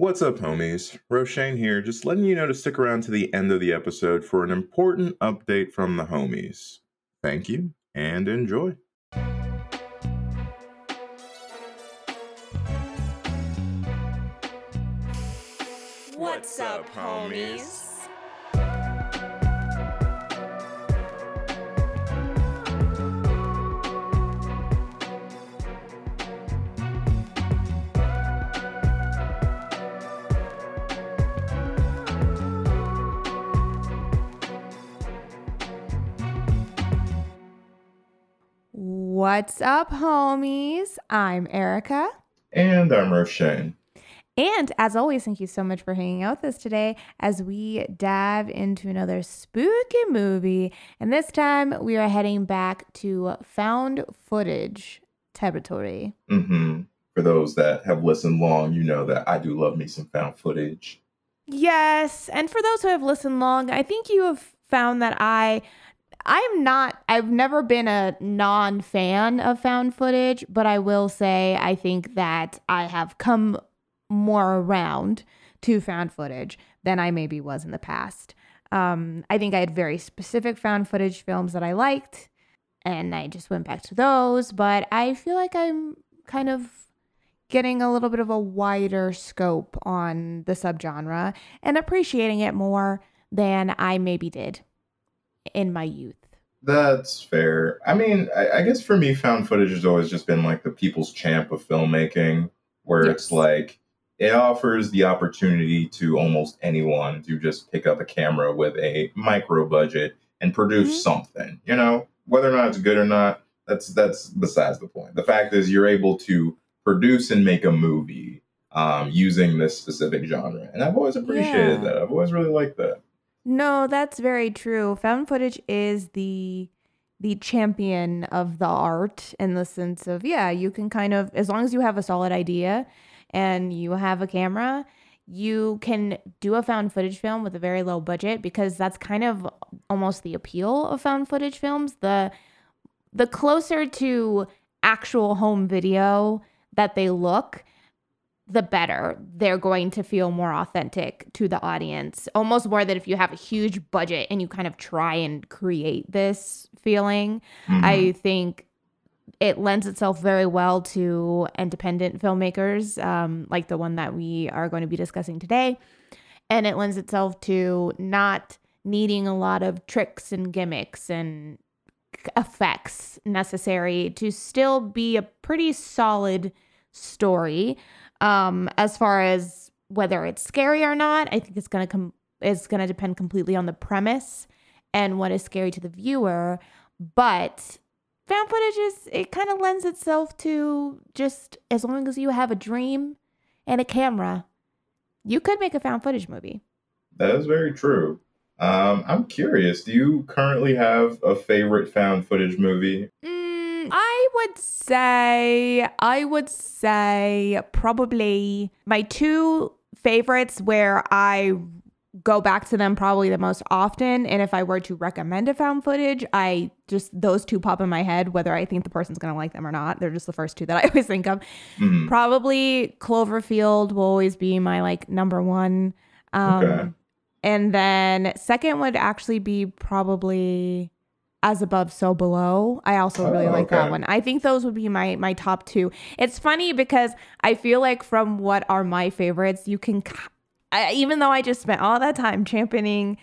What's up, homies? Roshane here, just letting you know to stick around to the end of the episode for an important update from the homies. Thank you and enjoy. What's up, homies? What's up, homies? I'm Erica. And I'm Roshane. And as always, thank you so much for hanging out with us today as we dive into another spooky movie. And this time we are heading back to found footage territory. Mm-hmm. For those that have listened long, you know that I do love me some found footage. Yes. And for those who have listened long, I think you have found that I I'm not, I've never been a non fan of found footage, but I will say I think that I have come more around to found footage than I maybe was in the past. Um, I think I had very specific found footage films that I liked, and I just went back to those, but I feel like I'm kind of getting a little bit of a wider scope on the subgenre and appreciating it more than I maybe did in my youth. That's fair. I mean, I, I, guess for me, found footage has always just been like the people's champ of filmmaking, where yes. it's like it offers the opportunity to almost anyone to just pick up a camera with a micro budget and produce mm-hmm. something. You know, whether or not it's good or not, that's that's besides the point. The fact is, you're able to produce and make a movie um, using this specific genre, and I've always appreciated yeah. that. I've always really liked that. No, that's very true. Found footage is the the champion of the art in the sense of yeah, you can kind of as long as you have a solid idea and you have a camera, you can do a found footage film with a very low budget because that's kind of almost the appeal of found footage films. The the closer to actual home video that they look, the better they're going to feel more authentic to the audience. Almost more than if you have a huge budget and you kind of try and create this feeling. Mm-hmm. I think it lends itself very well to independent filmmakers, um, like the one that we are going to be discussing today. And it lends itself to not needing a lot of tricks and gimmicks and effects necessary to still be a pretty solid story um, as far as whether it's scary or not, I think it's gonna come it's gonna depend completely on the premise and what is scary to the viewer. But found footage is it kind of lends itself to just as long as you have a dream and a camera, you could make a found footage movie. That is very true. Um, I'm curious. Do you currently have a favorite found footage movie? Mm, would say, I would say probably my two favorites where I go back to them probably the most often. And if I were to recommend a found footage, I just those two pop in my head, whether I think the person's gonna like them or not. They're just the first two that I always think of. Mm-hmm. Probably Cloverfield will always be my like number one. Um, okay. And then second would actually be probably as above so below. I also really oh, like okay. that one. I think those would be my my top two. It's funny because i feel like from what are my favorites you can I, even though i just spent all that time championing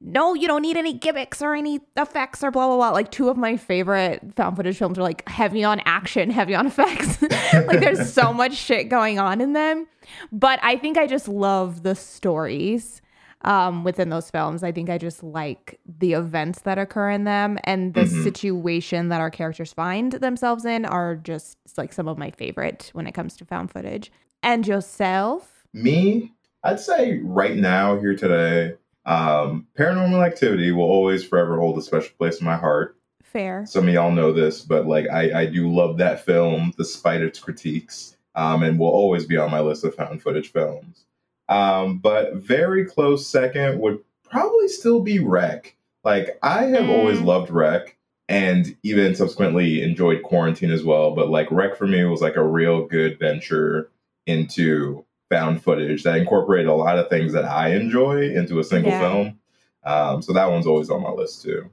no you don't need any gimmicks or any effects or blah blah blah. Like two of my favorite found footage films are like heavy on action heavy on effects. Like there's so much shit going on in them. But i think i just love the stories um, within those films. I think I just like the events that occur in them and the mm-hmm. situation that our characters find themselves in are just like some of my favorite when it comes to found footage. And yourself? Me, I'd say right now, here today, um, Paranormal Activity will always forever hold a special place in my heart. Fair. Some of y'all know this, but like I, I do love that film despite its critiques, um, and will always be on my list of found footage films. Um, but very close second would probably still be Rec. Like I have mm. always loved Rec and even subsequently enjoyed Quarantine as well. But like Rec for me was like a real good venture into found footage that incorporated a lot of things that I enjoy into a single Yeah. film. Um, so that one's always on my list too.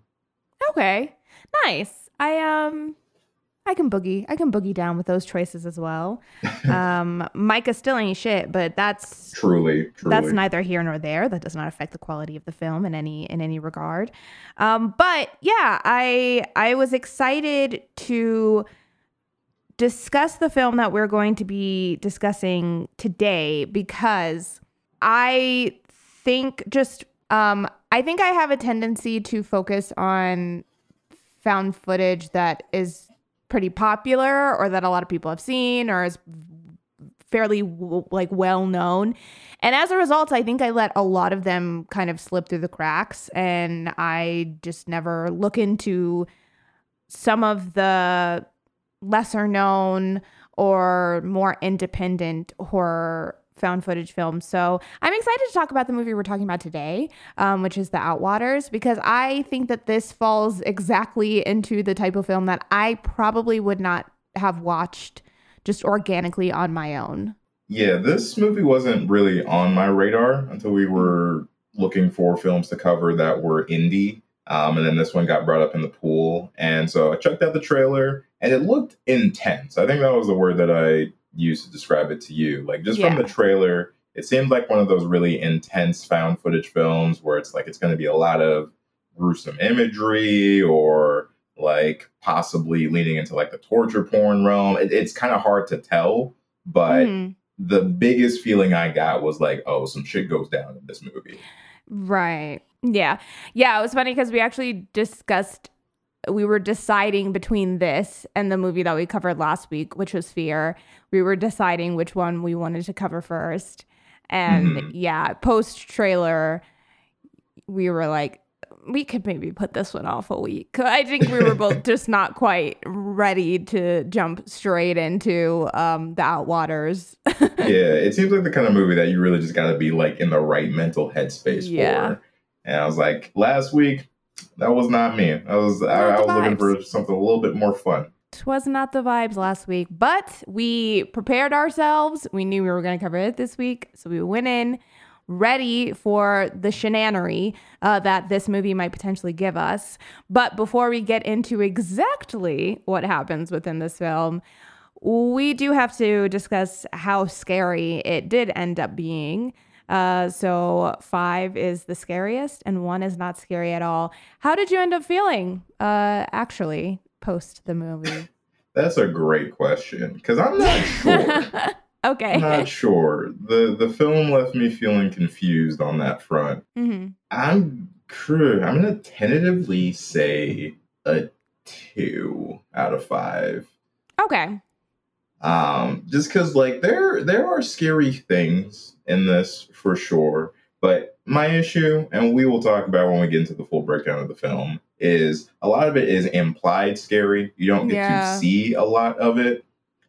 Okay. Nice. I um I can boogie. I can boogie down with those choices as well. Um Micah still ain't shit, but that's Truly, truly. that's neither here nor there. That does not affect the quality of the film in any in any regard. Um, but yeah, I I was excited to discuss the film that we're going to be discussing today because I think just um I think I have a tendency to focus on found footage that is pretty popular or that a lot of people have seen or is fairly like well known. And as a result i think i let a lot of them kind of slip through the cracks and i just never look into some of the lesser known or more independent horror found footage films so i'm excited to talk about the movie we're talking about today um, which is the outwaters because i think that this falls exactly into the type of film that i probably would not have watched just organically on my own Yeah, this movie wasn't really on my radar until we were looking for films to cover that were indie. Um, and then this one got brought up in the pool. And so I checked out the trailer and it looked intense. I think that was the word that I used to describe it to you. Like, just from the trailer, it seemed like one of those really intense found footage films where it's like it's going to be a lot of gruesome imagery or like possibly leaning into like the torture porn realm. It, it's kind of hard to tell, but Mhm. the biggest feeling I got was like, oh, some shit goes down in this movie. Right. Yeah. Yeah. It was funny because we actually discussed, we were deciding between this and the movie that we covered last week, which was Fear. We were deciding which one we wanted to cover first. And Mhm. yeah, post trailer, we were like, we could maybe put this one off a week. I think we were both just not quite ready to jump straight into um, the Outwaters. yeah, it seems like the kind of movie that you really just got to be like in the right mental headspace Yeah. for. And I was like, last week, that was not me. I was I, I was looking for something a little bit more fun. It was not the vibes last week, but we prepared ourselves. We knew we were going to cover it this week, so we went in ready for the shenanery uh, that this movie might potentially give us. But before we get into exactly what happens within this film, we do have to discuss how scary it did end up being. Uh, so five is the scariest, and one is not scary at all. How did you end up feeling? Uh, actually, post the movie. That's a great question because I'm not sure. okay. I'm not sure. The the film left me feeling confused on that front. hmm I'm cr- I'm gonna tentatively say a two out of five. Okay. Um, just because like there there are scary things in this for sure, but my issue, and we will talk about when we get into the full breakdown of the film, is a lot of it is implied scary. You don't get Yeah. to see a lot of it,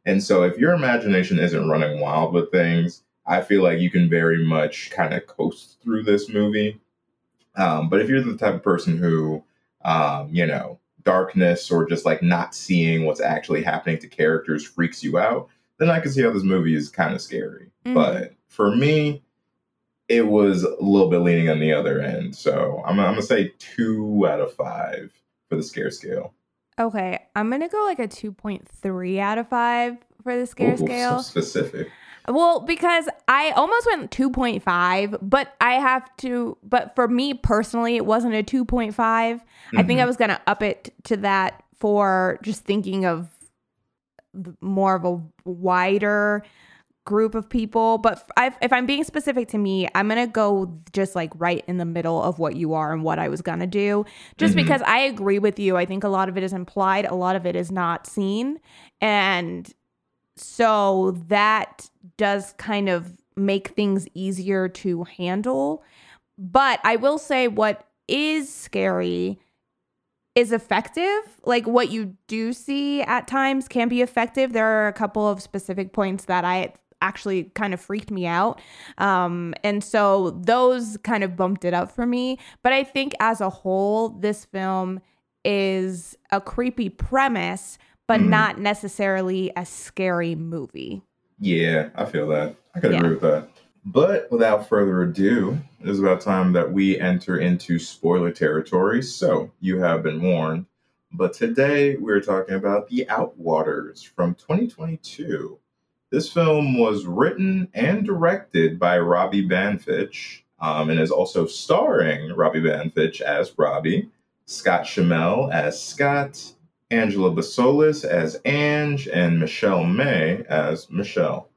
and so if your imagination isn't running wild with things, I feel like you can very much kind of coast through this movie. Um, but if you're the type of person who, um, you know, darkness or just like not seeing what's actually happening to characters freaks you out, then I can see how this movie is kind of scary. Mhm. But for me, it was a little bit leaning on the other end. So I'm, I'm gonna say two out of five for the scare scale. Okay. I'm going to go like a 2.3 out of 5 for the scare Ooh, so scale. specific. Well, because I almost went 2.5, but I have to, but for me personally, it wasn't a 2.5. I think I Mhm. was going to up it to that for just thinking of more of a wider group of people. But f- I, if I'm being specific to me, I'm going to go just like right in the middle of what you are and what I was going to do. Just Mhm. because I agree with you. I think a lot of it is implied, a lot of it is not seen. And so that does kind of make things easier to handle. But I will say what is scary is effective. Like what you do see at times can be effective. There are a couple of specific points that I actually kind of freaked me out. Um, and so those kind of bumped it up for me. But I think as a whole, this film is a creepy premise, but Mhm. not necessarily a scary movie. Yeah, I feel that. I could Yeah. agree with that. But without further ado, it is about time that we enter into spoiler territory. So you have been warned. But today we're talking about The Outwaters from 2022. This film was written and directed by Robbie Banfitch um, and is also starring Robbie Banfitch as Robbie, Scott Schimmel as Scott, Angela Basolis as Ange, and Michelle May as Michelle.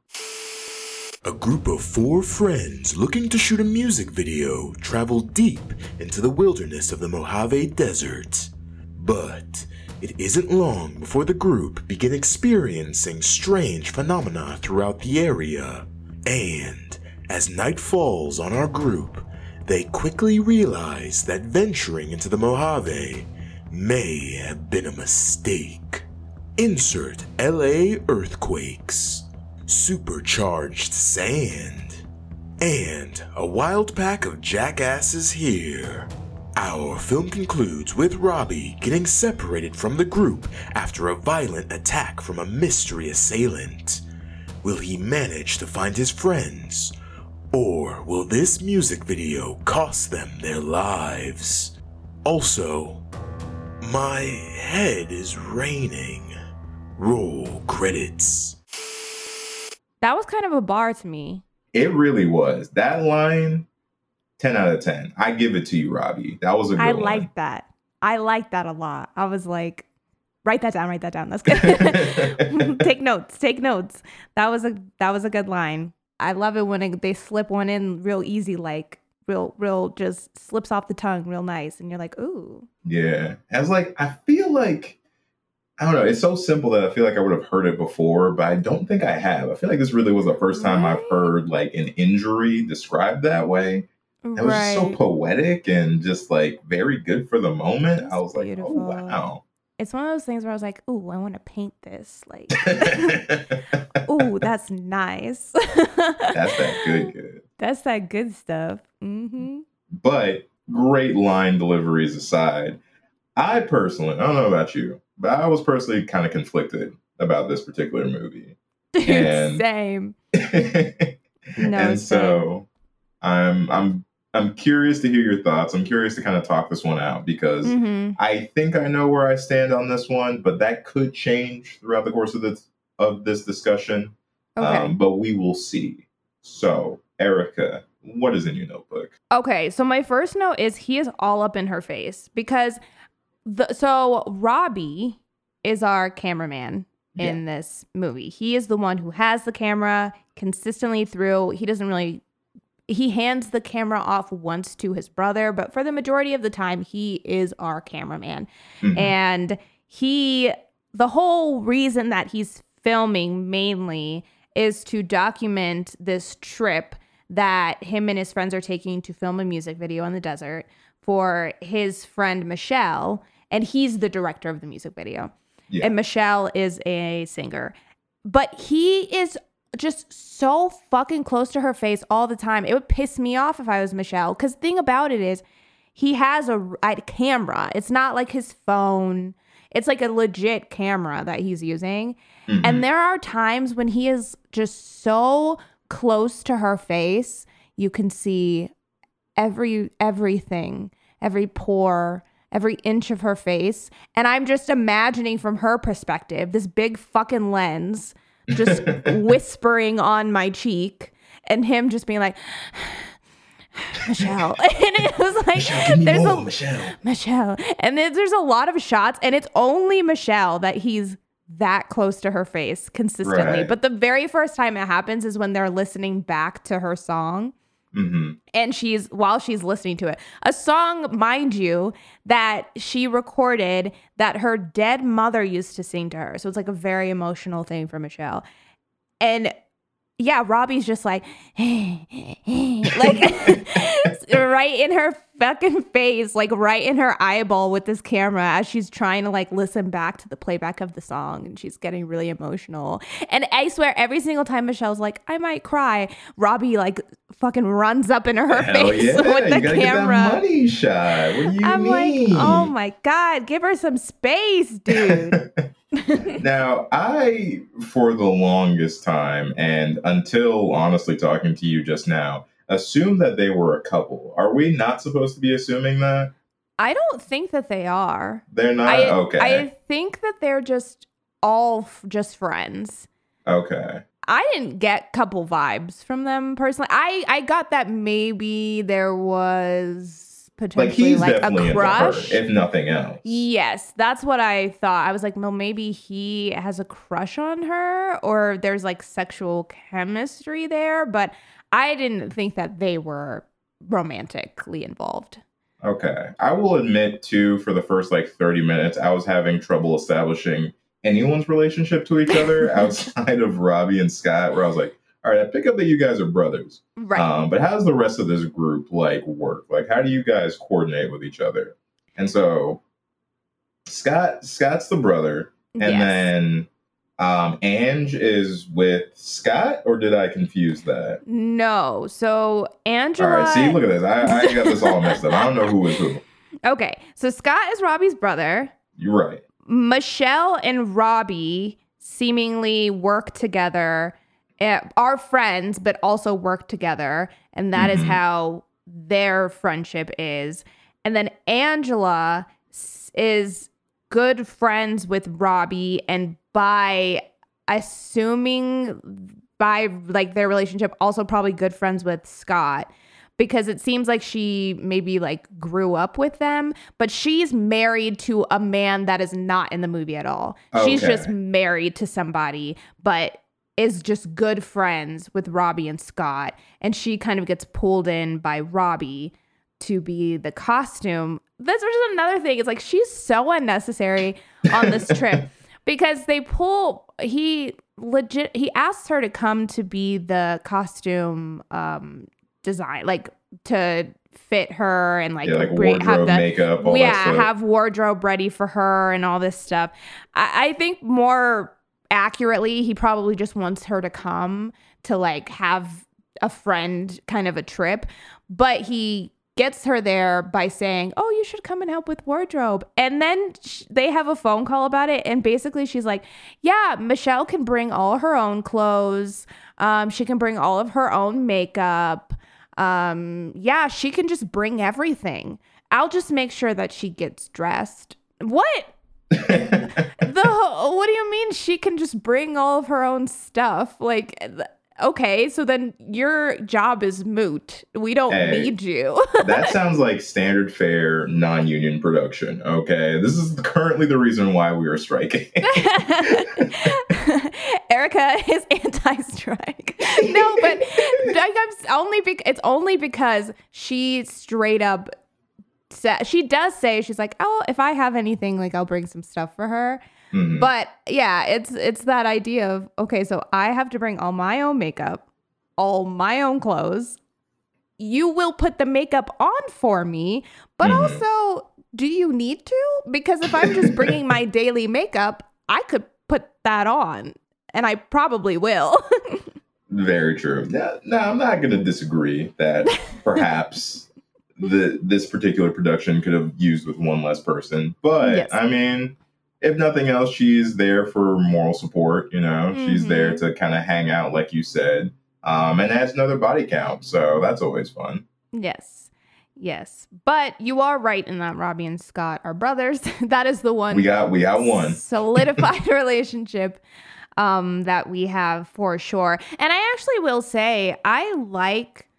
A group of four friends looking to shoot a music video travel deep into the wilderness of the Mojave Desert. But it isn't long before the group begin experiencing strange phenomena throughout the area. And as night falls on our group, they quickly realize that venturing into the Mojave may have been a mistake. Insert LA earthquakes supercharged sand, and a wild pack of jackasses here. Our film concludes with Robbie getting separated from the group after a violent attack from a mystery assailant. Will he manage to find his friends? Or will this music video cost them their lives? Also, my head is raining. Roll credits. That was kind of a bar to me. It really was. That line, 10 out of 10. I give it to you, Robbie. That was a good I one. liked that. I liked that a lot. I was like, write that down, write that down. That's good. take notes, take notes. That was a that was a good line. I love it when it, they slip one in real easy, like real, real, just slips off the tongue, real nice, and you're like, ooh, Yeah. I was like, I feel like, I don't know. It's so simple that I feel like I would have heard it before, but I don't think I have. I feel like this really was the first time I've heard like an injury described that way. It was just so poetic and just like very good for the moment. I was like, oh, beautiful. oh, wow. It's one of those things where I was like, ooh, I want to paint this. Like, ooh, that's nice. That's that good, good. That's that good stuff. Mm-hmm. But great line deliveries aside, I personally, I don't know about you, but I was personally kind of conflicted about this particular movie. Dude, And- same. No, and same. so I'm I'm I'm curious to hear your thoughts. I'm curious to kind of talk this one out because Mm-hmm. I think I know where I stand on this one, but that could change throughout the course of this of this discussion. Okay. Um, but we will see. So, Erica, what is in your notebook? Okay, so my first note is he is all up in her face because the so Robbie is our cameraman in this movie. He is the one who has the camera consistently through. He doesn't really he hands the camera off once to his brother, but for the majority of the time he is our cameraman. Mhm. And he, the whole reason that he's filming mainly is to document this trip that him and his friends are taking to film a music video in the desert for his friend Michelle. And he's the director of the music video. Yeah. And Michelle is a singer. But he is just so fucking close to her face all the time. It would piss me off if I was Michelle. Because the thing about it is, he has a, a camera. It's not like his phone. It's like a legit camera that he's using. Mhm. And there are times when he is just so close to her face, you can see every everything, every pore, every inch of her face. And I'm just imagining from her perspective, this big fucking lens just whispering on my cheek and him just being like Michelle. and it was like Michelle, there's more, a Michelle. Michelle. And then there's a lot of shots, and it's only Michelle that he's that close to her face consistently. Right. But the very first time it happens is when they're listening back to her song. Hmm And she's while she's listening to it, a song, mind you, that she recorded that her dead mother used to sing to her. So it's like a very emotional thing for Michelle. And yeah, Robbie's just like, like right in her fucking face, like right in her eyeball with this camera as she's trying to like listen back to the playback of the song and she's getting really emotional. And I swear, every single time Michelle's like, I might cry, Robbie like fucking runs up into her Hell face yeah, with the you gotta get camera. money shot. What do you I'm mean? like, oh my God, give her some space, dude. now, I, for the longest time, and until honestly talking to you just now, assumed that they were a couple. Are we not supposed to be assuming that? I don't think that they are. They're not? I, okay. I think that they're just all f- just friends. okay. I didn't get couple vibes from them personally. I I got that maybe there was Like, potentially he's like, a crush. if nothing else. Yes, that's what I thought. I was like, well, maybe he has a crush on her or there's like sexual chemistry there, but I didn't think that they were romantically involved. Okay. I will admit, too, for the first like 30 minutes, I was having trouble establishing anyone's relationship to each other outside of Robbie and Scott, where I was like, all right, I pick up that you guys are brothers. Right. Um, but how does the rest of this group like work? Like, how do you guys coordinate with each other? And so, Scott, Scott's the brother, and Yes. then um, Ange is with Scott, or did I confuse that? No. So Angela. All right, see, look at this. I, I got this all messed up. I don't know who is who. Okay. So Scott is Robbie's brother. You're right. Michelle and Robbie seemingly work together, eh, are friends, but also work together. And that is Mhm. how their friendship is. And then Angela is good friends with Robbie. And by assuming by like their relationship, also probably good friends with Scott because it seems like she maybe like grew up with them, but she's married to a man that is not in the movie at all. She's just married to somebody, but is just good friends with Robbie and Scott. And she kind of gets pulled in by Robbie to be the costume. That's just another thing. It's like she's so unnecessary on this trip because they pull he legit he asks her to come to be the costume um design like to fit her and like, yeah, like bring- wardrobe, makeup, all yeah, have wardrobe ready for her and all this stuff. I, I think more accurately, he probably just wants her to come to like have a friend kind of a trip, but he gets her there by saying, "Oh, you should come and help with wardrobe." And then sh- they have a phone call about it and basically she's like, "Yeah, Michelle can bring all her own clothes. Um she can bring all of her own makeup. Um yeah, she can just bring everything. I'll just make sure that she gets dressed." What? the whole- what do you mean she can just bring all of her own stuff like th- okay so then your job is moot we don't Hey. need you that sounds like standard fare non-union production. Okay, this is currently the reason why we are striking. erica is anti-strike no but like i'm only bec- it's only because she straight up sa- she does say she's like oh if i have anything like i'll bring some stuff for her Mhm. But yeah, it's it's that idea of okay, so I have to bring all my own makeup, all my own clothes. You will put the makeup on for me, but Mhm. also, do you need to? Because if I'm just bringing my daily makeup, I could put that on, and I probably will. Very true. No, no, I'm not going to disagree that perhaps the this particular production could have used with one less person. But Yes. I mean, if nothing else, she's there for moral support. You know, she's Mhm. there to kind of hang out, like you said, um, and adds another body count. So that's always fun. yes. Yes. But you are right in that Robbie and Scott are brothers. that is the one We got we got one. solidified relationship um that we have for sure and i actually will say i like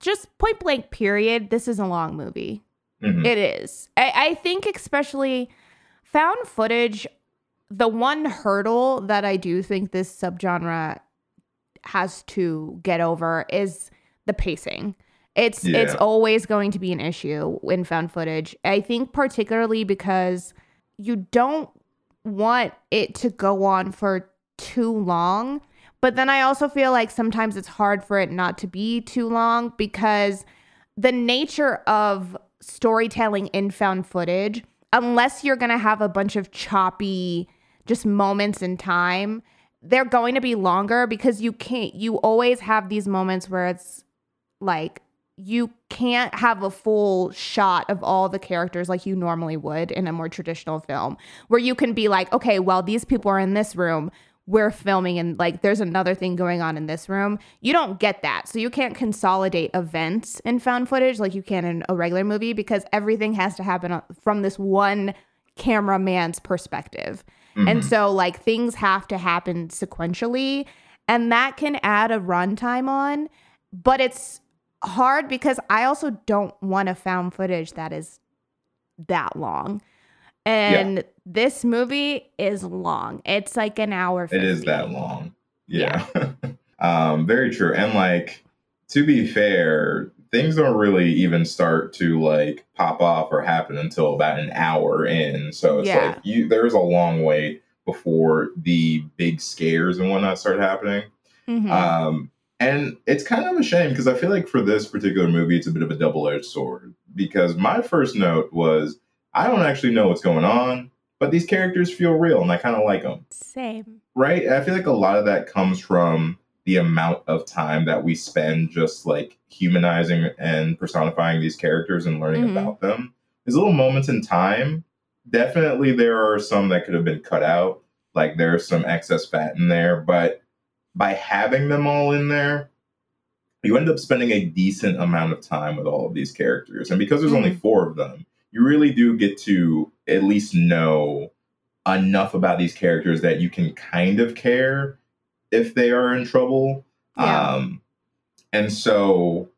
just point blank period this is a long movie Mhm. it is I, I think especially found footage the one hurdle that i do think this subgenre has to get over is the pacing. It's it's always going to be an issue in found footage. I think particularly because you don't want it to go on for too long but then i also feel like sometimes it's hard for it not to be too long because the nature of storytelling in found footage unless you're going to have a bunch of choppy just moments in time they're going to be longer because you can't you always have these moments where it's like you can't have a full shot of all the characters like you normally would in a more traditional film where you can be like okay well these people are in this room we're filming and like there's another thing going on in this room. You don't get that. So you can't consolidate events in found footage like you can in a regular movie because everything has to happen uh, from this one cameraman's perspective. And mm-hmm. so like things have to happen sequentially and that can add a runtime on but it's hard because I also don't want a found footage that is that long. And this movie is long. It's like an hour. 50. It is that long. Yeah. um, very true. And like, to be fair, things don't really even start to like pop off or happen until about an hour in. So it's Yeah. like you there's a long wait before the big scares and whatnot start happening. Mhm. Um, and it's kind of a shame because I feel like for this particular movie, it's a bit of a double edged sword. Because my first note was, I don't actually know what's going on, but these characters feel real and I kind of like them. Same. Right? And I feel like a lot of that comes from the amount of time that we spend just like humanizing and personifying these characters and learning Mhm. about them. These little moments in time, definitely there are some that could have been cut out. Like there's some excess fat in there, but by having them all in there, you end up spending a decent amount of time with all of these characters. And because there's only four of them, you really do get to at least know enough about these characters that you can kind of care if they are in trouble. Yeah. Um, and so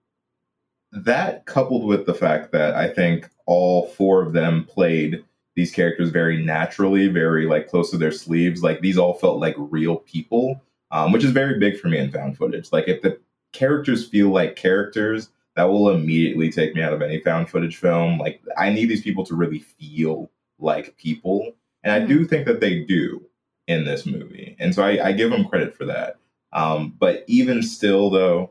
that coupled with the fact that I think all four of them played these characters very naturally, very like close to their sleeves. Like these all felt like real people, um, which is very big for me in found footage. Like if the characters feel like characters, that will immediately take me out of any found footage film. Like I need these people to really feel like people, and I do think that they do in this movie, and so I, I give them credit for that. Um, but even still, though,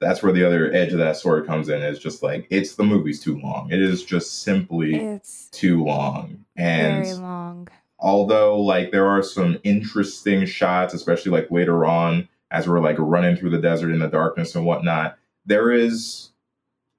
that's where the other edge of that sword comes in. Is just like it's the movie's too long. It is just simply It's too long, and very long. although like there are some interesting shots especially like later on as we're like running through the desert in the darkness and whatnot there is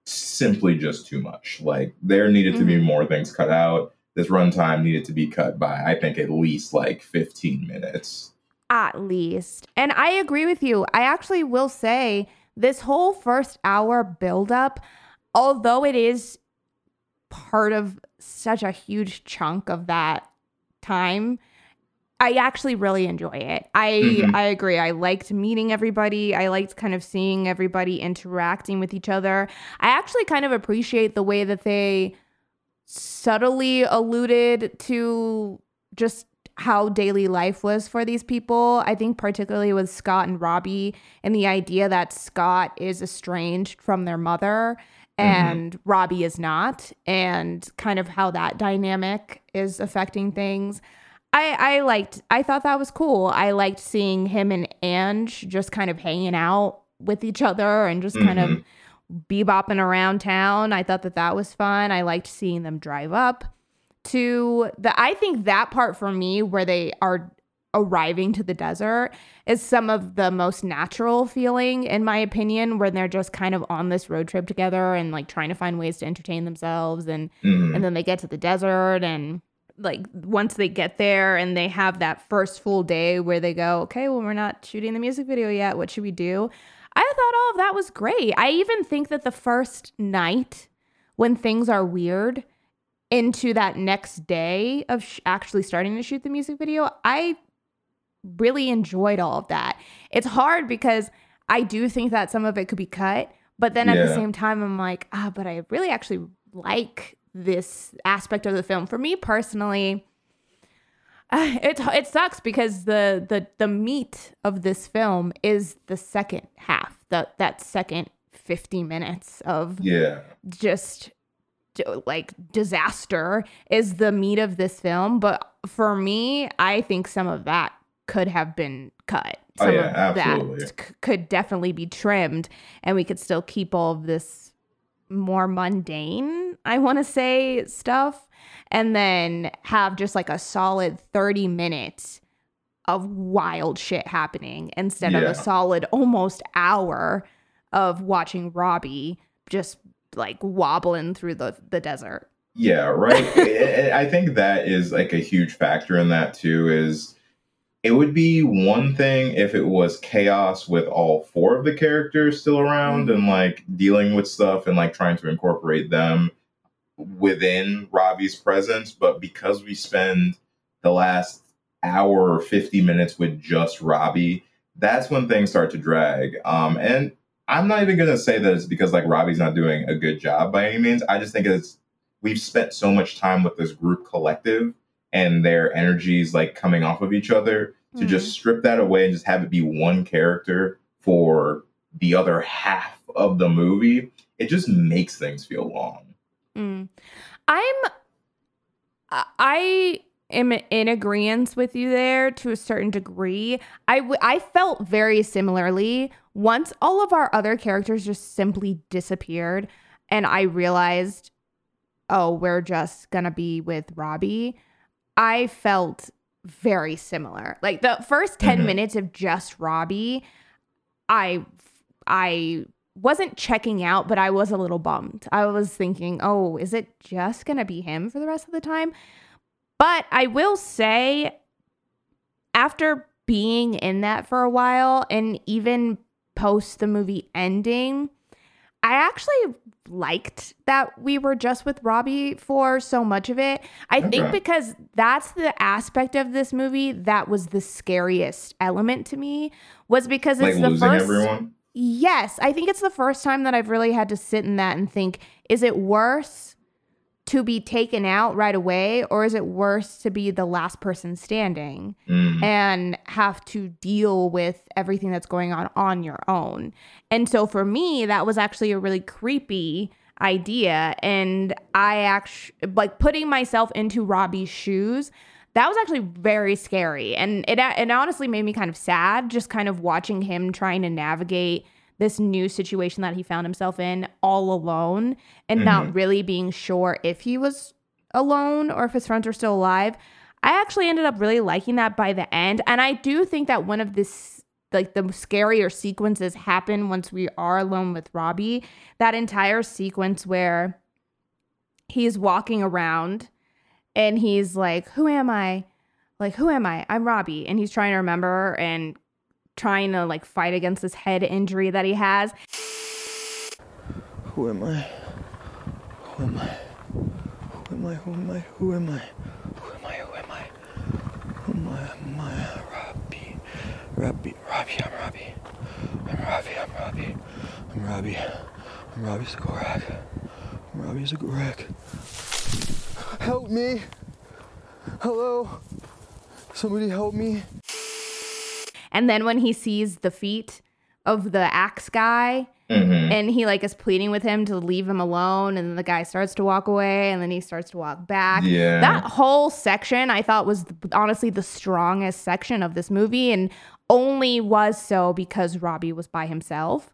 simply just too much like there needed to be Mhm. more things cut out this runtime needed to be cut by i think at least like 15 minutes At least. And I agree with you. I actually will say this whole first hour buildup, although it is part of such a huge chunk of that time, I actually really enjoy it. I Mhm. I agree. I liked meeting everybody. I liked kind of seeing everybody interacting with each other. I actually kind of appreciate the way that they subtly alluded to just how daily life was for these people. I think particularly with Scott and Robbie and the idea that Scott is estranged from their mother and Robbie is not and kind of how that dynamic is affecting things. I I liked I thought that was cool. I liked seeing him and Ange just kind of hanging out with each other and just kind of bebopping around town. I thought that that was fun. I liked seeing them drive up to the I think that part for me where they are arriving to the desert is some of the most natural feeling in my opinion when they're just kind of on this road trip together and like trying to find ways to entertain themselves and Mhm. and then they get to the desert and like once they get there and they have that first full day where they go okay well we're not shooting the music video yet. What should we do? I thought all of that was great. I even think that the first night when things are weird into that next day of sh- actually starting to shoot the music video i really enjoyed all of that. It's hard because i do think that some of it could be cut but then at the same time i'm like ah but i really actually like this aspect of the film. For me personally it it sucks because the the the meat of this film is the second half that that second 50 minutes of yeah. just like disaster is the meat of this film. But for me i think some of that could have been cut. Oh, some yeah, of absolutely. that c- could definitely be trimmed and we could still keep all of this more mundane i want to say stuff and then have just like a solid 30 minutes of wild shit happening instead of a solid almost hour of watching Robbie just like wobbling through the the desert. Yeah, right. I I think that is like a huge factor in that too. Is it would be one thing if it was chaos with all four of the characters still around and like dealing with stuff and like trying to incorporate them within Robbie's presence, but because we spend the last hour or 50 minutes with just Robbie, that's when things start to drag. Um, and I'm not even gonna say that it's because like Robbie's not doing a good job by any means. I just think it's we've spent so much time with this group collective and their energies like coming off of each other to just strip that away and just have it be one character for the other half of the movie. It just makes things feel long. Mm. I'm I- am in agreement with you there to a certain degree. I w- I felt very similarly once all of our other characters just simply disappeared and I realized oh, we're just to be with Robbie. I felt very similar. Like the first 10 Mhm. minutes of just Robbie, I I wasn't checking out, but I was a little bummed. I was thinking, oh, is it just going to be him for the rest of the time? But I will say, after being in that for a while and even post the movie ending, I actually liked that we were just with Robbie for so much of it. I think because that's the aspect of this movie that was the scariest element to me was because Like it's the first everyone. Yes, I think it's the first time that I've really had to sit in that and think, is it worse to be taken out right away or is it worse to be the last person standing Mm. and have to deal with everything that's going on on your own? And so for me, that was actually a really creepy idea and I actually like putting myself into Robbie's shoes that was actually very scary and it it honestly made me kind of sad just kind of watching him trying to navigate this new situation that he found himself in all alone and not mm-hmm. really being sure if he was alone or if his friends were still alive. I actually ended up really liking that by the end and I do think that one of this like the scarier sequences happen once we are alone with Robbie. That entire sequence where he's walking around and he's like, Who am I? Like, who am I? I'm Robbie. And he's trying to remember and trying to like fight against this head injury that he has. Who am I? Who am I? Who am I? Who am I? Who am I? Who am I? Who am I? Who am I? Am I Robbie? Robbie, Robbie, I'm Robbie. I'm Robbie, I'm Robbie. I'm Robbie. I'm Robbie Zagorak. I'm Robbie Zagorak. Help me! Hello? Somebody help me. And then when he sees the feet of the axe guy Mhm. and he like is pleading with him to leave him alone and then the guy starts to walk away and then he starts to walk back. Yeah. That whole section I thought was honestly the strongest section of this movie and only was so because Robbie was by himself.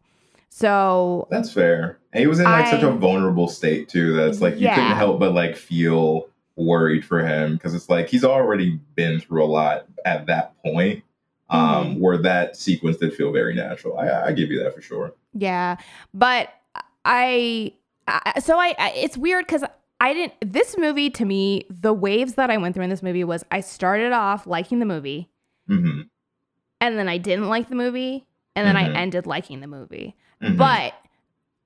So That's fair. And he was in like such a vulnerable state too. That's like you couldn't help but like feel worried for him because it's like he's already been through a lot at that point. Um, Mm-hmm. where that sequence did feel very natural. I, I give you that for sure. Yeah, but I, I so I, I it's weird because I didn't. This movie to me, the waves that I went through in this movie was I started off liking the movie, hmm and then I didn't like the movie, and then Mhm. I ended liking the movie. Mm-hmm. But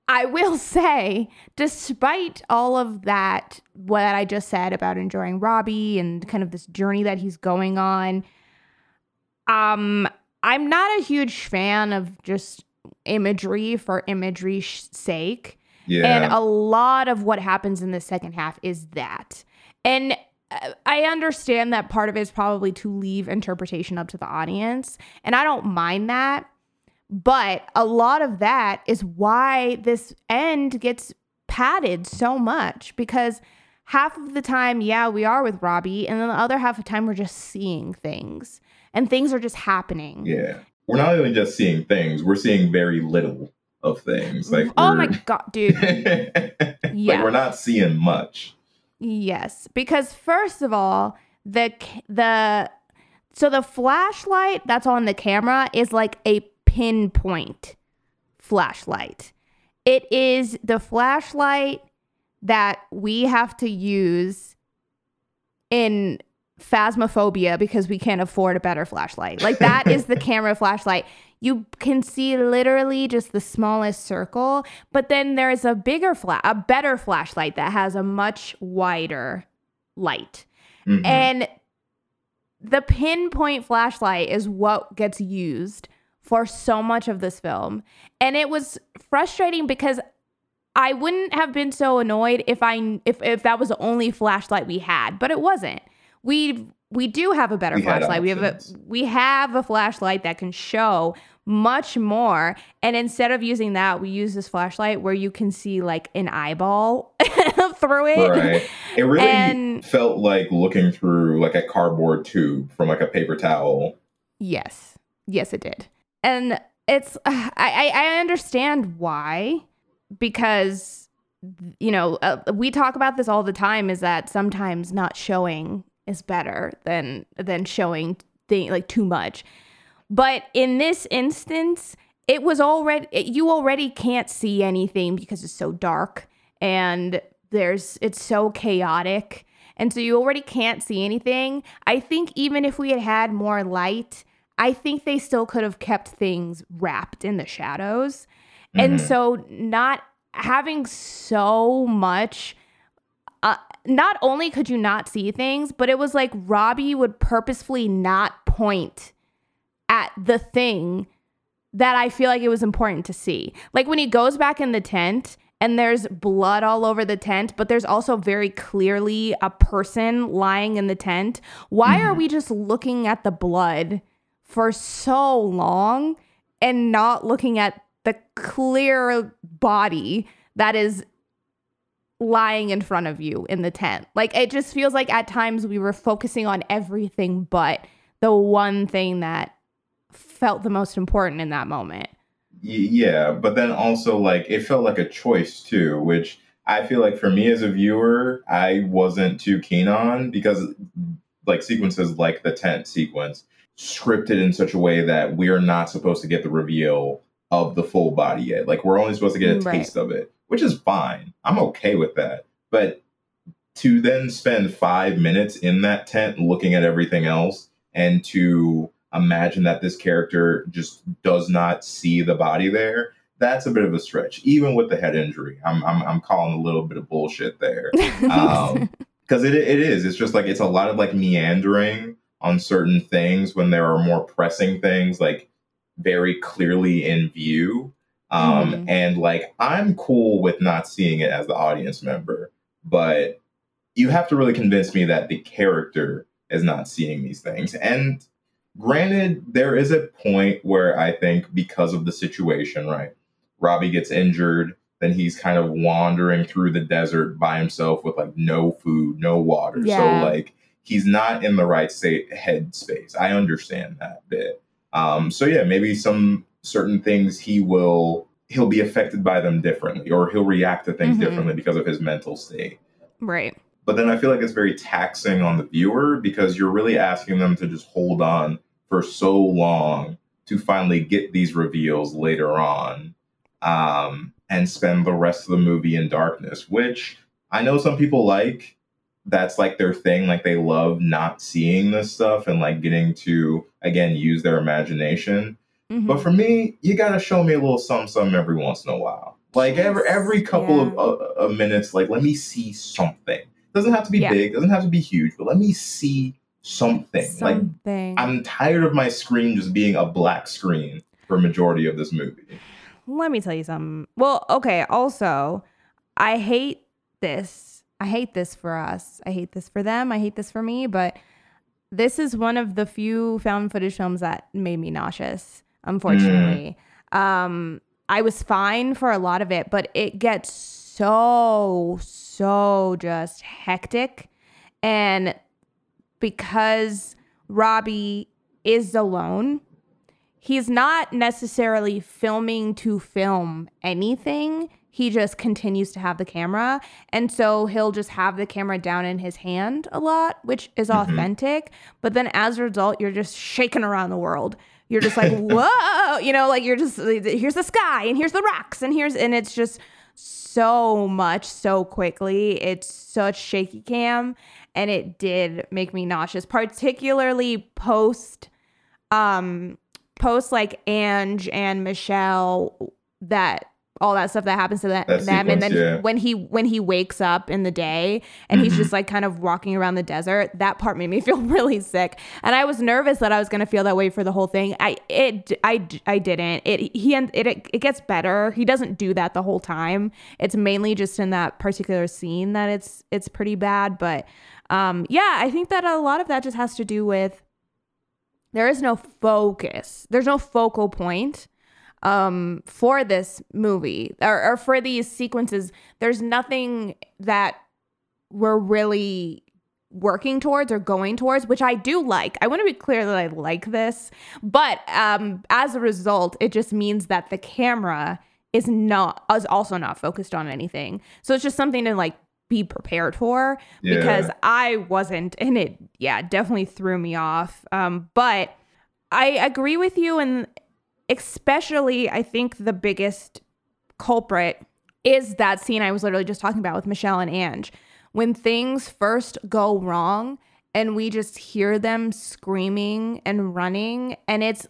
I will say, despite all of that, what I just said about enjoying Robbie and kind of this journey that he's going on, um, I'm not a huge fan of just imagery for imagery's sake. yeah, And a lot of what happens in the second half is that. And uh, I understand that part of it is probably to leave interpretation up to the audience. And I don't mind that. But a lot of that is why this end gets padded so much because half of the time, yeah, we are with Robbie. And then the other half of the time, we're just seeing things and things are just happening. yeah. We're not only just seeing things; we're seeing very little of things. Like, oh my God, dude. like Yeah. we're not seeing much. Yes, because first of all, the the so the flashlight that's on the camera is like a pinpoint flashlight. It is the flashlight that we have to use in phasmophobia because we can't afford a better flashlight. Like that is the camera flashlight. You can see literally just the smallest circle, but then there's a bigger flat, a better flashlight that has a much wider light. Mhm. And the pinpoint flashlight is what gets used for so much of this film. And it was frustrating because I wouldn't have been so annoyed if I if if that was the only flashlight we had, but it wasn't. We we do have a better We flashlight. We have a we have a flashlight that can show much more. And instead of using that, we use this flashlight where you can see like an eyeball through it. Right. It really And- felt like looking through like a cardboard tube from like a paper towel. Yes. Yes, it did. And it's I I, I understand why because you know uh, we talk about this all the time is that sometimes not showing is better than than showing thing like too much. But in this instance, it was already you already can't see anything because it's so dark and there's it's so chaotic and so you already can't see anything. I think even if we had had more light, I think they still could have kept things wrapped in the shadows. And Mhm. so not having so much not only could you not see things, but it was like Robbie would purposefully not point at the thing that I feel like it was important to see. Like when he goes back in the tent and there's blood all over the tent, but there's also very clearly a person lying in the tent. Why are mm-hmm. we just looking at the blood for so long and not looking at the clear body that is lying in front of you in the tent? Like it just feels like at times we were focusing on everything but the one thing that felt the most important in that moment. Yeah, but then also like it felt like a choice too, which I feel like for me as a viewer, I wasn't too keen on because like sequences like the tent sequence scripted in such a way that we are not supposed to get the reveal of the full body yet. Like we're only supposed to get a mm, Right. taste of it, which is fine. I'm okay with that. But to then spend five minutes in that tent looking at everything else and to imagine that this character just does not see the body there that's a bit of a stretch even with the head injury i'm i'm, I'm calling a little bit of bullshit there um because it, it is it's just like it's a lot of like meandering on certain things when there are more pressing things like very clearly in view um Mhm. and like i'm cool with not seeing it as the audience member but you have to really convince me that the character is not seeing these things and granted there is a point where i think because of the situation right robbie gets injured then he's kind of wandering through the desert by himself with like no food no water Yeah. so like he's not in the right state head space i understand that bit um so yeah maybe some certain things he will he'll be affected by them differently or he'll react to things Mhm. differently because of his mental state right. but then I feel like it's very taxing on the viewer because you're really asking them to just hold on for so long to finally get these reveals later on um, and spend the rest of the movie in darkness, which I know some people like. That's like their thing. Like they love not seeing this stuff and like getting to, again, use their imagination. Mhm. But for me, you gotta show me a little something, something every once in a while. Like every Yes, every couple yeah. of uh, uh, minutes, like let me see something. Doesn't have to be Yeah. big, doesn't have to be huge, but let me see something. Like Something. I'm tired of my screen just being a black screen for a majority of this movie. Let me tell you something. Well, okay. Also, I hate this. I hate this for us. I hate this for them. I hate this for me. But this is one of the few found footage films that made me nauseous. Unfortunately, um, I was fine for a lot of it, but it gets so so just hectic, and because Robbie is alone he's not necessarily filming to film anything. He just continues to have the camera. And so he'll just have the camera down in his hand a lot, which is Mhm. authentic. But then as a result, you're just shaking around the world. You're just like, whoa, you know, like you're just here's the sky and here's the rocks and here's and it's just so much so quickly. It's such shaky cam and it did make me nauseous, particularly post um post like Ange and Michelle that all that stuff that happens to that, That them. And then yeah. he, when he when he wakes up in the day and he's just like kind of walking around the desert that part made me feel really sick. And i was nervous that i was going to feel that way for the whole thing. I it i i didn't. It he and it it gets better. He doesn't do that the whole time. It's mainly just in that particular scene that it's it's pretty bad. But um yeah i think that a lot of that just has to do with there is no focus. There's no focal point um for this movie or, or for these sequences there's nothing that we're really working towards or going towards which i do like. I want to be clear that i like this but um as a result it just means that the camera is not is also not focused on anything. So it's just something to like be prepared for because i wasn't and it yeah definitely threw me off. Um but i agree with you and especially I think the biggest culprit is that scene I was literally just talking about with Michelle and Ange. When things first go wrong and we just hear them screaming and running and it's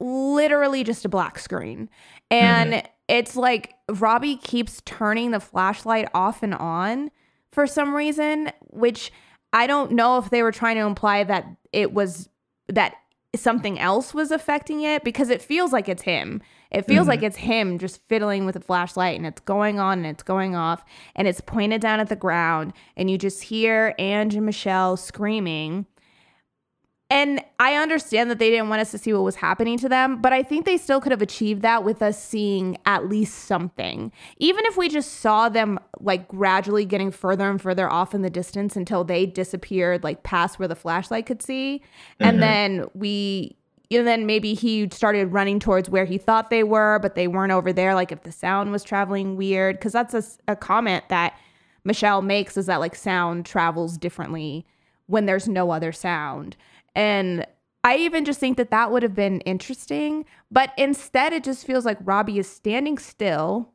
literally just a black screen. And mm-hmm. it's like Robbie keeps turning the flashlight off and on for some reason, which I don't know if they were trying to imply that it was that something else was affecting it because it feels like it's him. It feels like mm-hmm. it's him just fiddling with a flashlight and it's going on and it's going off and it's pointed down at the ground and you just hear Ange and Michelle screaming. And I understand that they didn't want us to see what was happening to them, but I think they still could have achieved that with us seeing at least something. Even if we just saw them like gradually getting further and further off in the distance until they disappeared like past where the flashlight could see. And mm-hmm. then we and then maybe he started running towards where he thought they were, but they weren't over there like if the sound was traveling weird cuz that's a comment that Michelle makes is that like sound travels differently when there's no other sound. And I even just think that that would have been interesting, but instead it just feels like Robbie is standing still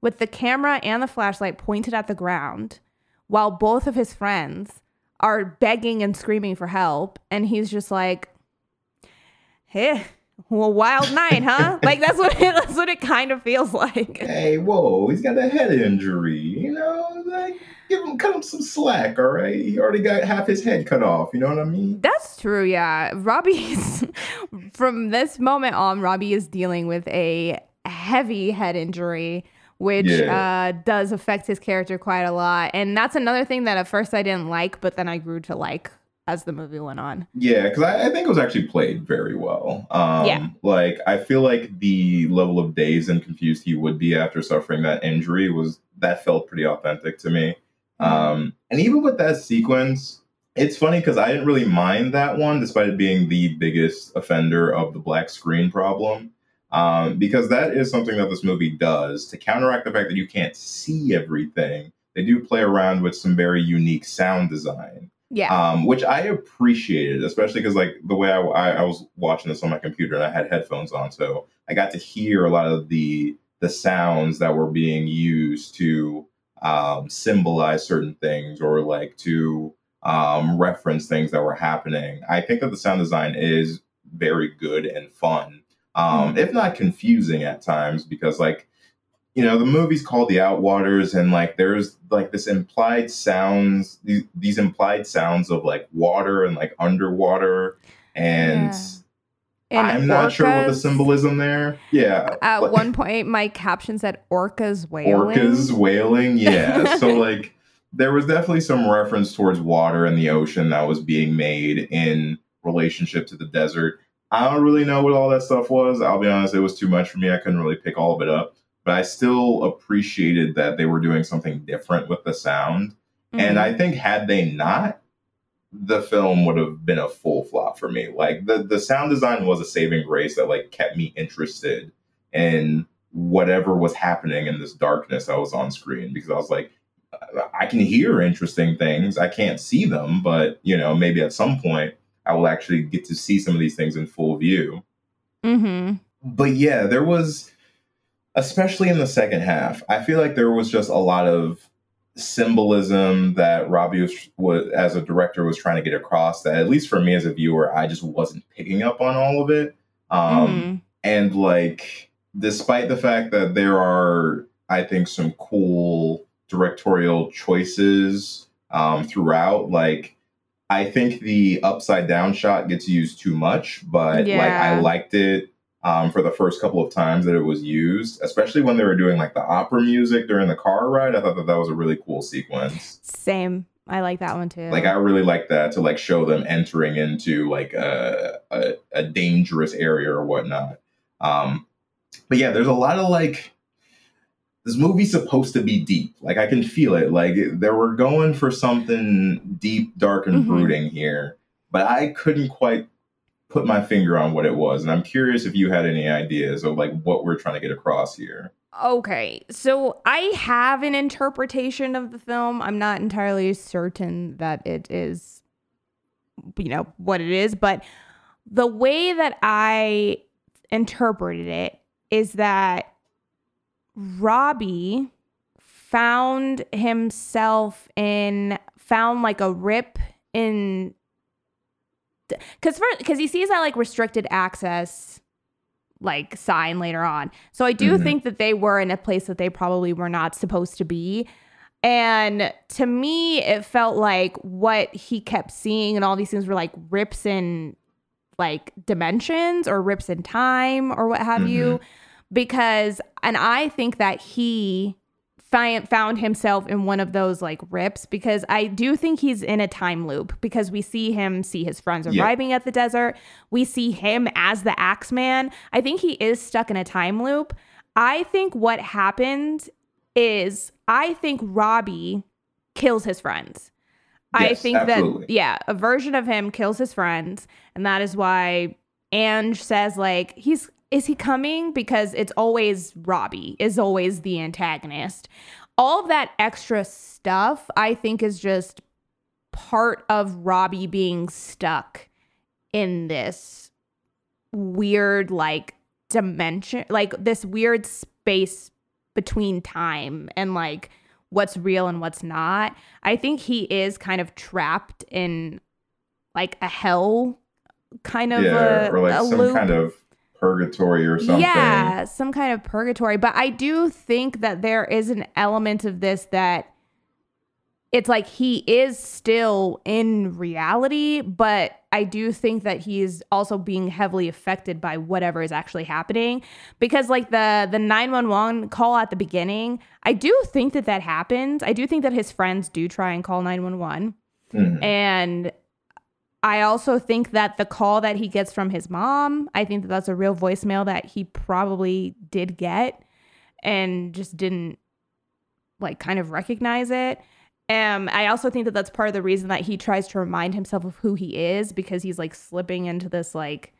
with the camera and the flashlight pointed at the ground while both of his friends are begging and screaming for help and he's just like hey well wild night huh like that's what it, that's what it kind of feels like Hey, whoa, he's got a head injury. You know, like give him cut him some slack, all right? He already got half his head cut off, you know what I mean? That's true, yeah. Robbie's from this moment on, Robbie is dealing with a heavy head injury, which Yeah. uh, does affect his character quite a lot. And that's another thing that at first I didn't like, but then I grew to like as the movie went on. Yeah, because I, I think it was actually played very well. Um, Yeah. Like, I feel like the level of dazed and confused he would be after suffering that injury was that felt pretty authentic to me. Um, and even with that sequence, it's funny because I didn't really mind that one, despite it being the biggest offender of the black screen problem. Um, because that is something that this movie does to counteract the fact that you can't see everything. They do play around with some very unique sound design Yeah. um, which I appreciated, especially because like the way I, I, I was watching this on my computer and I had headphones on, so I got to hear a lot of the the sounds that were being used to um, symbolize certain things or like to um, reference things that were happening. I think that the sound design is very good and fun, um, if not confusing at times, because like you know the movie's called the outwaters and like there's like this implied sounds these, these implied sounds of like water and like underwater and And i'm not sure what the symbolism there. Yeah. At like, one point, my caption said "orcas wailing." orcas wailing yeah. So like there was definitely some reference towards water and the ocean that was being made in relationship to the desert. I don't really know what all that stuff was. I'll be honest it was too much for me. I couldn't really pick all of it up. But i still appreciated that they were doing something different with the sound. And Mhm. I think had they not, the film would have been a full flop for me. Like the the sound design was a saving grace that like kept me interested in whatever was happening in this darkness that was on screen because I was like, I can hear interesting things. I can't see them, but you know, maybe at some point I will actually get to see some of these things in full view. Mm-hmm. But yeah, there was, especially in the second half, I feel like there was just a lot of symbolism that Robbie was, was as a director was trying to get across that at least for me as a viewer, I just wasn't picking up on all of it. Um, mm-hmm. and like despite the fact that there are i think some cool directorial choices um, throughout like i think the upside down shot gets used too much but like i liked it um, for the first couple of times that it was used especially when they were doing like the opera music during the car ride i thought that that was a really cool sequence Same. I like that one too. like I really like that to like show them entering into like a a, a dangerous area or whatnot. Um, but yeah, there's a lot of like this movie's supposed to be deep. Like I can feel it. Like they were going for something deep, dark, and Mhm. brooding here, but I couldn't quite put my finger on what it was. And I'm curious if you had any ideas of like what we're trying to get across here. Okay, so I have an interpretation of the film. I'm not entirely certain that it is, you know, what it is, but the way that I interpreted it is that Robbie found himself in, found like a rip in, because first because he sees that like restricted access like sign later on. So I do Mhm. think that they were in a place that they probably were not supposed to be. And to me, it felt like what he kept seeing and all these things were like rips in like dimensions or rips in time or what have you. Because, and I think that he found himself in one of those like rips because I do think he's in a time loop because we see him see his friends Yeah. arriving at the desert. We see him as the Axeman. I think he is stuck in a time loop. I think what happened is I think Robbie kills his friends. I think absolutely. that yeah, a version of him kills his friends, and that is why Ange says like he's is he coming because it's always Robbie is always the antagonist. All of that extra stuff I think is just part of Robbie being stuck in this weird like dimension like this weird space between time and like what's real and what's not. I think he is kind of trapped in like a hell kind of yeah, a, or like a some loop. kind of purgatory or something. Yeah, some kind of purgatory. But I do think that there is an element of this that it's like he is still in reality, but I do think that he is also being heavily affected by whatever is actually happening. Because like the the 911 call at the beginning, I do think that that happens. I do think that his friends do try and call 911. Mhm. And I also think that the call that he gets from his mom, I think that that's a real voicemail that he probably did get and just didn't like kind of recognize it. Um, I also think that that's part of the reason that he tries to remind himself of who he is because he's like slipping into this like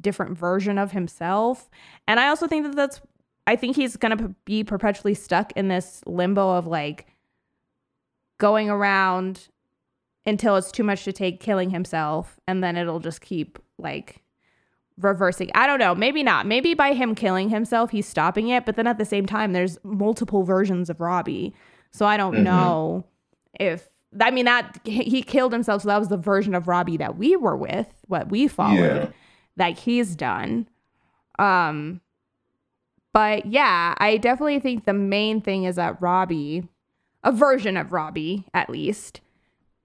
different version of himself. And I also think that that's, I think he's going to be perpetually stuck in this limbo of like going around until it's too much to take killing himself and then it'll just keep like reversing. I don't know, maybe not. Maybe by him killing himself he's stopping it, but then at the same time there's multiple versions of Robbie. So I don't Mhm. know if I mean that he killed himself so that was the version of Robbie that we were with, what we followed Yeah. that he's done. Um but yeah, I definitely think the main thing is that Robbie, a version of Robbie at least,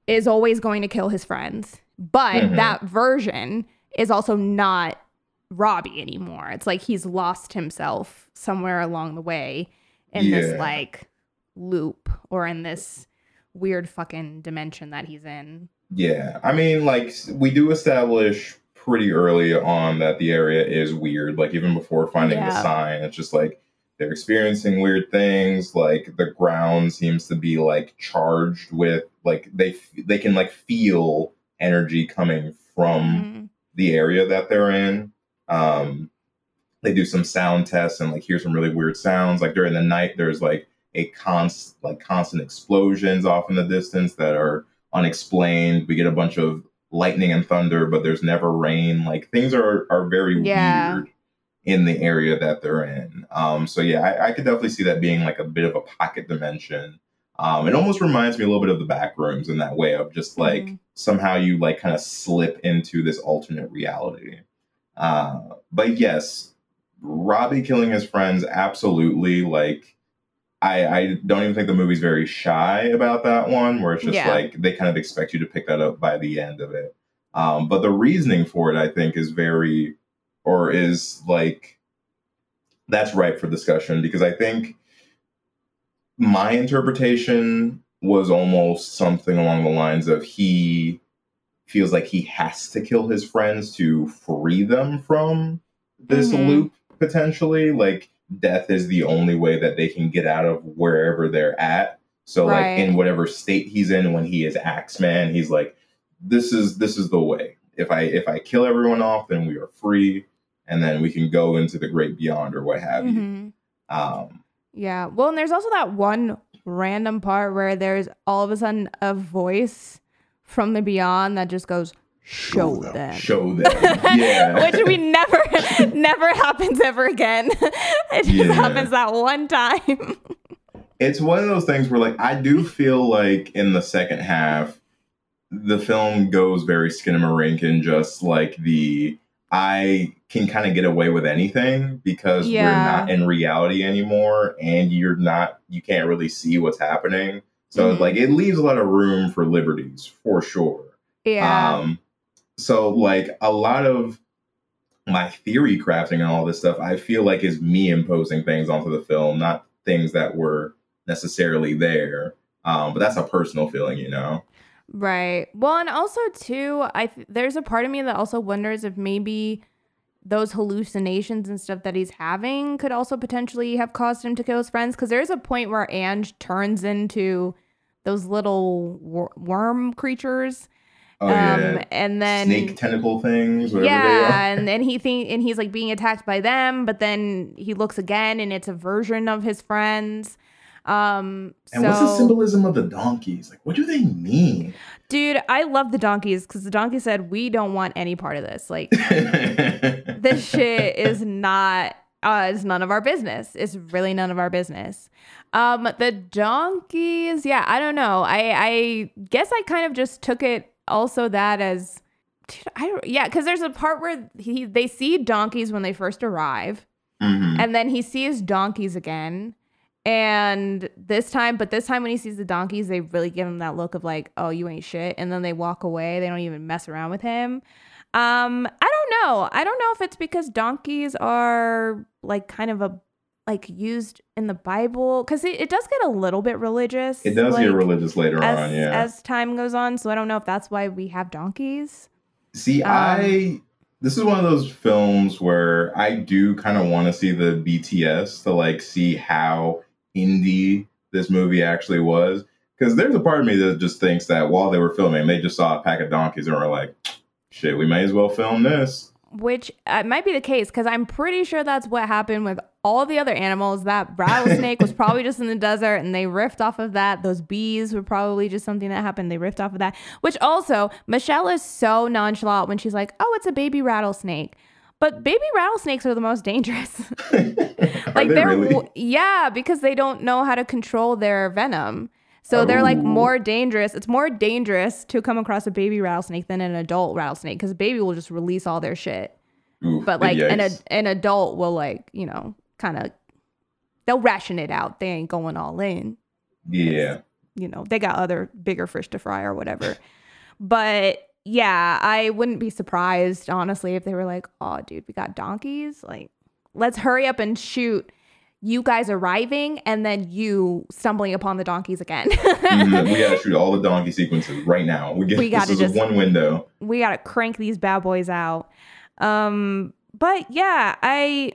is always going to kill his friends. But Mhm. that version is also not Robbie anymore. It's like he's lost himself somewhere along the way in this like loop or in this weird fucking dimension that he's in. Yeah, I mean, like we do establish pretty early on that the area is weird. Like even before finding the sign, it's just like they're experiencing weird things. Like the ground seems to be like charged with like they they can like feel energy coming from Mhm. the area that they're in. Um, they do some sound tests and like hear some really weird sounds. Like during the night, there's like a const like constant explosions off in the distance that are unexplained. We get a bunch of lightning and thunder, but there's never rain. Like things are are very Yeah. weird in the area that they're in. Um, so yeah, I, I could definitely see that being like a bit of a pocket dimension. Um, it almost reminds me a little bit of the back rooms in that way of just like Mhm. somehow you like kind of slip into this alternate reality. Uh, but yes, Robbie killing his friends, absolutely. Like, I, I don't even think the movie's very shy about that one, where it's just Yeah. like they kind of expect you to pick that up by the end of it. Um, but the reasoning for it, I think, is very, or is like, that's ripe for discussion because I think my interpretation was almost something along the lines of he feels like he has to kill his friends to free them from this Mhm. loop potentially. Like death is the only way that they can get out of wherever they're at. So like in whatever state he's in when he is axeman he's like this is this is the way. If i if i kill everyone off then we are free and then we can go into the great beyond or what have you. Mhm. um Yeah. Well, and there's also that one random part where there's all of a sudden a voice from the beyond that just goes, "Show them." show them yeah Which we never, never happens ever again. it just Yeah. happens that one time. it's one of those things where like I do feel like in the second half the film goes very skin and just like the I can kind of get away with anything because Yeah. we're not in reality anymore and you're not you can't really see what's happening. So Mhm. like it leaves a lot of room for liberties for sure. yeah. Um, so like a lot of my theory crafting and all this stuff, I feel like is me imposing things onto the film, not things that were necessarily there. Um, but that's a personal feeling, you know. Right. Well, and also too, I th- there's a part of me that also wonders if maybe those hallucinations and stuff that he's having could also potentially have caused him to kill his friends. Because there's a point where Ange turns into those little wor- worm creatures, Oh yeah, um, and then snake tentacle things, yeah, and then he think and he's like being attacked by them, but then he looks again, and it's a version of his friends. Um, And so what's the symbolism of the donkeys? Like, what do they mean? dude, I love the donkeys because the donkey said we don't want any part of this. Like this shit is not uh it's none of our business it's really none of our business um the donkeys yeah i don't know i i guess i kind of just took it also that as dude, i don't yeah because there's a part where he they see donkeys when they first arrive Mhm. and then he sees donkeys again and this time but this time when he sees the donkeys they really give him that look of like oh you ain't shit. And then they walk away. They don't even mess around with him. Um i don't know. I don't know if it's because donkeys are like kind of a like used in the bible because it, it does get a little bit religious It does like, get religious later as, on, yeah. as time goes on. So i don't know if that's why we have donkeys. See, Um, I this is one of those films where I do kind of want to see the BTS to like see how indie this movie actually was. Because there's a part of me that just thinks that while they were filming, they just saw a pack of donkeys and were like, "Shit, we may as well film this." which uh, might be the case because I'm pretty sure that's what happened with all the other animals. That rattlesnake was probably just in the desert and they riffed off of that. Those bees were probably just something that happened. They riffed off of that. Which also, Michelle is so nonchalant when she's like, oh, it's a baby rattlesnake. But baby rattlesnakes are the most dangerous. Are like they they're really? yeah, because they don't know how to control their venom. So they're like Oh. more dangerous. It's more dangerous to come across a baby rattlesnake than an adult rattlesnake because a baby will just release all their shit. Oof, But like an ad- an adult will like, you know, kind of they'll ration it out. They ain't going all in. yeah, You know, they got other bigger fish to fry or whatever. but yeah, I wouldn't be surprised honestly if they were like, "Oh, dude, we got donkeys. Like, let's hurry up and shoot you guys arriving and then you stumbling upon the donkeys again." Mhm, we gotta shoot all the donkey sequences right now. We get We this gotta is just- one window. we gotta crank these bad boys out. Um, but yeah, I,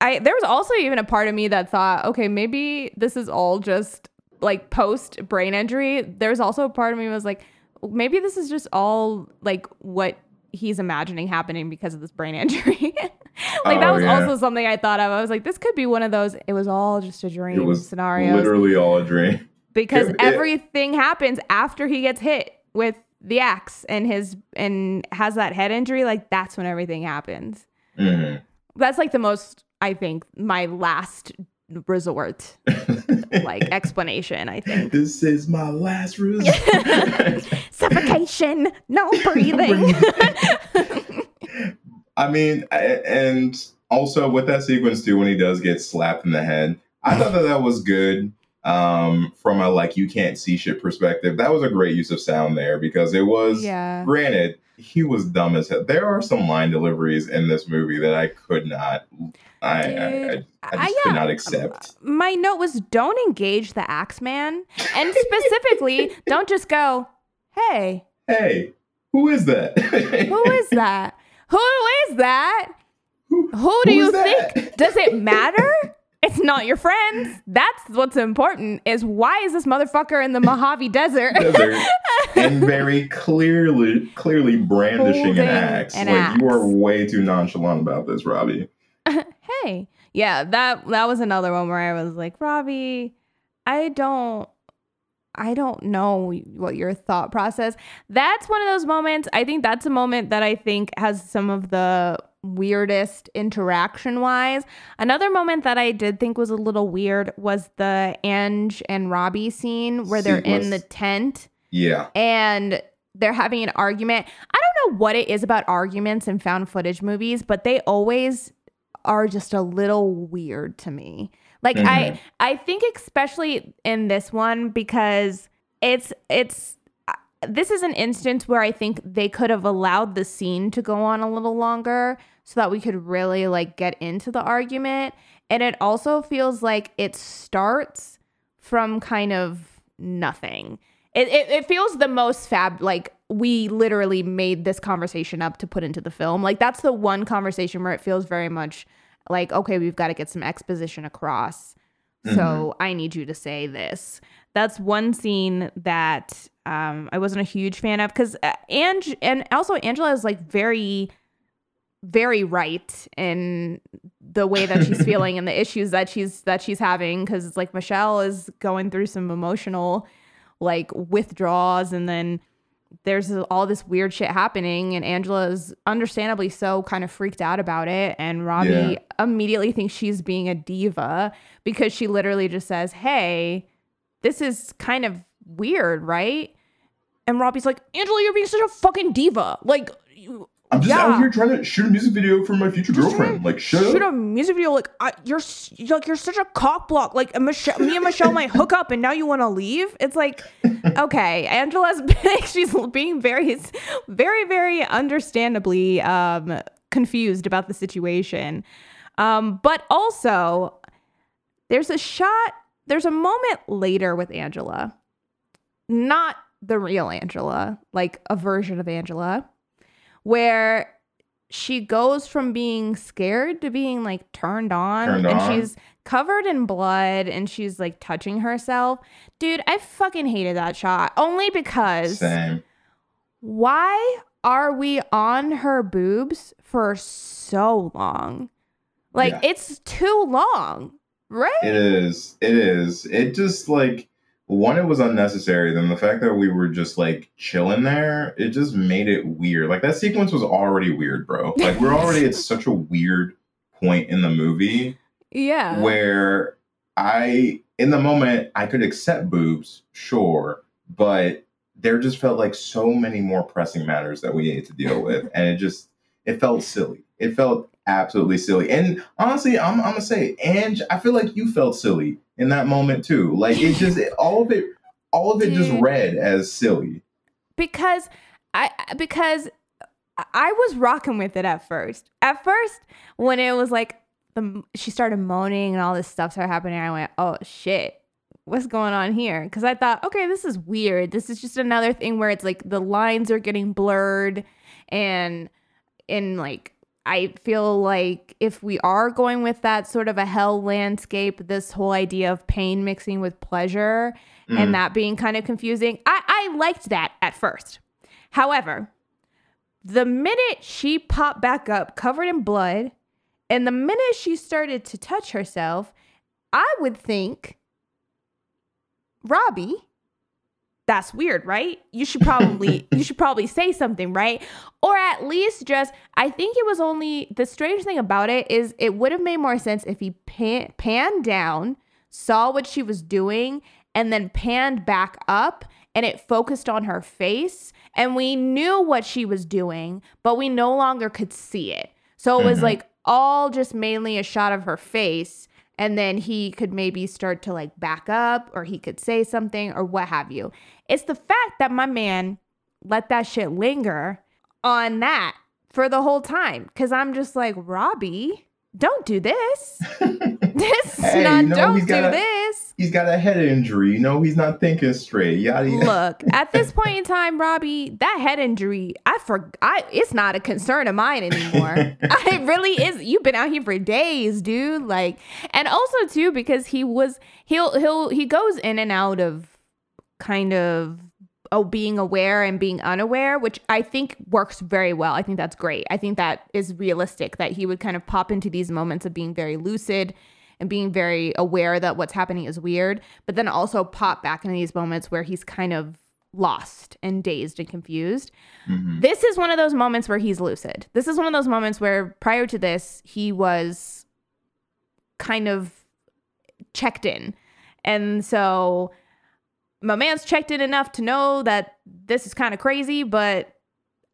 I there was also even a part of me that thought, okay, maybe this is all just like post brain injury. There's also a part of me was like, maybe this is just all like what he's imagining happening because of this brain injury. like that Oh, was yeah. also something I thought of. I was like, this could be one of those. It was all just a dream It was scenarios literally all a dream. because It- it- everything happens after he gets hit with the axe and his and has that head injury like that's when everything happens Mhm. That's like the most, I think, my last resort like explanation, I think. This is my last resort. Suffocation, no breathing. I mean, and also with that sequence too, when he does get slapped in the head, I thought that that was good. Um, from a like you can't see shit perspective, that was a great use of sound there because it was. yeah. Granted, he was dumb as hell. There are some line deliveries in this movie that I could not. I I, I, I I- just yeah, could not accept. My note was don't engage the Axeman. And specifically, don't just go, hey, Hey, who is that? who is that? Who is that? Who- Who do who you think? Does it matter? It's not your friends. That's what's important is why is this motherfucker in the Mojave Desert? desert and very clearly clearly brandishing Holding an axe. an like you are way too nonchalant about this, Robbie. hey. Yeah, that that was another one where I was like, Robbie, I don't I don't know what your thought process. That's one of those moments. I think that's a moment that I think has some of the weirdest interaction wise. Another moment that I did think was a little weird was the Ange and Robbie scene where they're in the tent Yeah. and they're having an argument. I don't know what it is about arguments in found footage movies, but they always are just a little weird to me. Like I I think especially in this one because it's it's uh, this is an instance where I think they could have allowed the scene to go on a little longer so that we could really like get into the argument and it also feels like it starts from kind of nothing. It, it, it feels the most fab like we literally made this conversation up to put into the film. Like that's the one conversation where it feels very much like okay, we've got to get some exposition across. So I need you to say this. That's one scene that um, I wasn't a huge fan of because uh, Ange and also Angela is like very, very right in the way that she's feeling and the issues that she's that she's having because it's like Michelle is going through some emotional like withdrawals and then there's all this weird shit happening and Angela is understandably so kind of freaked out about it and Robbie Yeah. immediately thinks she's being a diva because she literally just says, "Hey, this is kind of weird, right?" And Robbie's like, "Angela, you're being such a fucking diva. Like you I'm just Yeah. out here trying to shoot a music video for my future girlfriend. Like, shut shoot up. a music video like I, you're like you're such a cock block. Like Michelle, me and Michelle might hook up, and now you want to leave. It's like, okay, Angela's she's being very, very, very understandably um, confused about the situation. Um, but also, there's a shot. There's a moment later with Angela, not the real Angela, like a version of Angela, where she goes from being scared to being like turned on Turned and on. she's covered in blood and she's like touching herself. Dude, I fucking hated that shot only because Same. why are we on her boobs for so long? Like Yeah. it's too long, right? It is. It is. It just like one, it was unnecessary. Then the fact that we were just like chilling there, it just made it weird. Like that sequence was already weird, bro. Like we're already at such a weird point in the movie yeah. where I, in the moment, I could accept boobs, sure, but there just felt like so many more pressing matters that we needed to deal with, and it just it felt silly. It felt absolutely silly. And honestly, I'm, I'm gonna say, Ange, I feel like you felt silly in that moment too. Like it just it, all of it, all of it just read as silly. because I because I was rocking with it at first. At first, when it was like the she started moaning and all this stuff started happening, I went, "Oh shit, what's going on here?" Because I thought, okay, this is weird. This is just another thing where it's like the lines are getting blurred, and and like I feel like if we are going with that sort of a hell landscape, this whole idea of pain mixing with pleasure Mm. and that being kind of confusing, I, I liked that at first. However, the minute she popped back up covered in blood, and the minute she started to touch herself, I would think, Robbie, that's weird, right? You should probably you should probably say something, right? Or at least just I think it was only the strange thing about it is it would have made more sense if he pan, panned down, saw what she was doing, and then panned back up and it focused on her face and we knew what she was doing, but we no longer could see it. So it was Mhm. like all just mainly a shot of her face and then he could maybe start to like back up or he could say something or what have you. It's the fact that my man let that shit linger on that for the whole time cuz I'm just like, "Robbie, don't do this. this Hey, not you know, don't do gotta- this." He's got a head injury. You know, he's not thinking straight. Yada yada. Look, at this point in time, Robbie, that head injury, I for I it's not a concern of mine anymore. it really is. You've been out here for days, dude. Like, and also too because he was he'll he'll he goes in and out of kind of oh being aware and being unaware, which I think works very well. I think that's great. I think that is realistic that he would kind of pop into these moments of being very lucid and being very aware that what's happening is weird, but then also pop back into these moments where he's kind of lost and dazed and confused. Mhm. This is one of those moments where he's lucid. This is one of those moments where prior to this, he was kind of checked in. And so my man's checked in enough to know that this is kind of crazy, but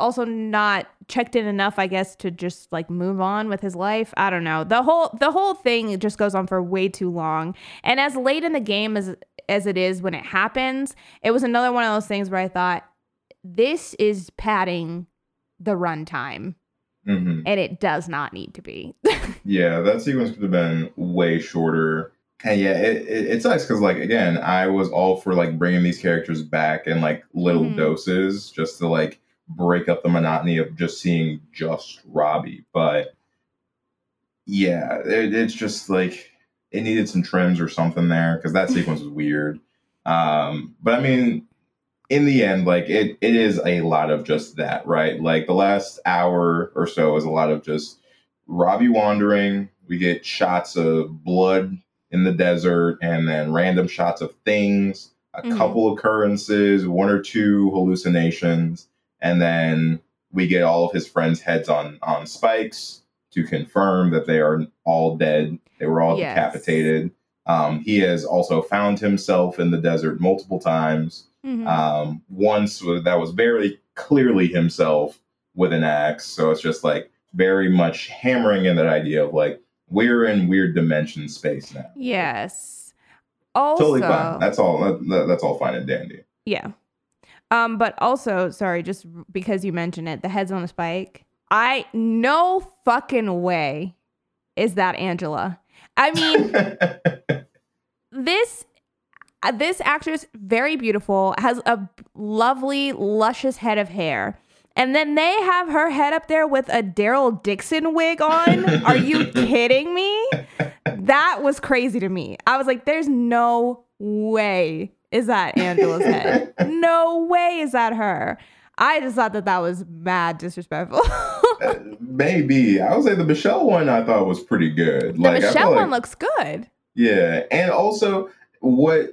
also not checked in enough, I guess, to just like move on with his life. I don't know. The whole the whole thing just goes on for way too long. And as late in the game as as it is when it happens, it was another one of those things where I thought this is padding the runtime, Mhm. and it does not need to be. Yeah, that sequence could have been way shorter. And yeah, it, it, it sucks because, like, again, I was all for like bringing these characters back in like little Mhm. doses just to like break up the monotony of just seeing just Robbie. But yeah, it, it's just like it needed some trims or something there because that sequence was weird. Um, but I mean, in the end, like it, it is a lot of just that, right? Like the last hour or so is a lot of just Robbie wandering. We get shots of blood in the desert and then random shots of things, a Mhm. couple occurrences, one or two hallucinations, and then we get all of his friends' heads on on spikes to confirm that they are all dead. They were all Yes. decapitated. Um, he has also found himself in the desert multiple times. Mhm. Um, once that was very clearly himself with an axe. So it's just like very much hammering in that idea of like we're in weird dimension space now. yes. Also, Totally fine. That's all. That- that's all fine and dandy. Yeah. Um, but also, sorry, just because you mentioned it, the heads on a spike. I no fucking way is that Angela. I mean, this uh, this actress very beautiful has a lovely luscious head of hair and then they have her head up there with a daryl dixon wig on are you kidding me that was crazy to me i was like there's no way is that angela's head no way is that her i just thought that that was mad disrespectful Uh, Maybe I would say the Michelle one I thought was pretty good. the feel michelle like- one looks good Yeah, and also what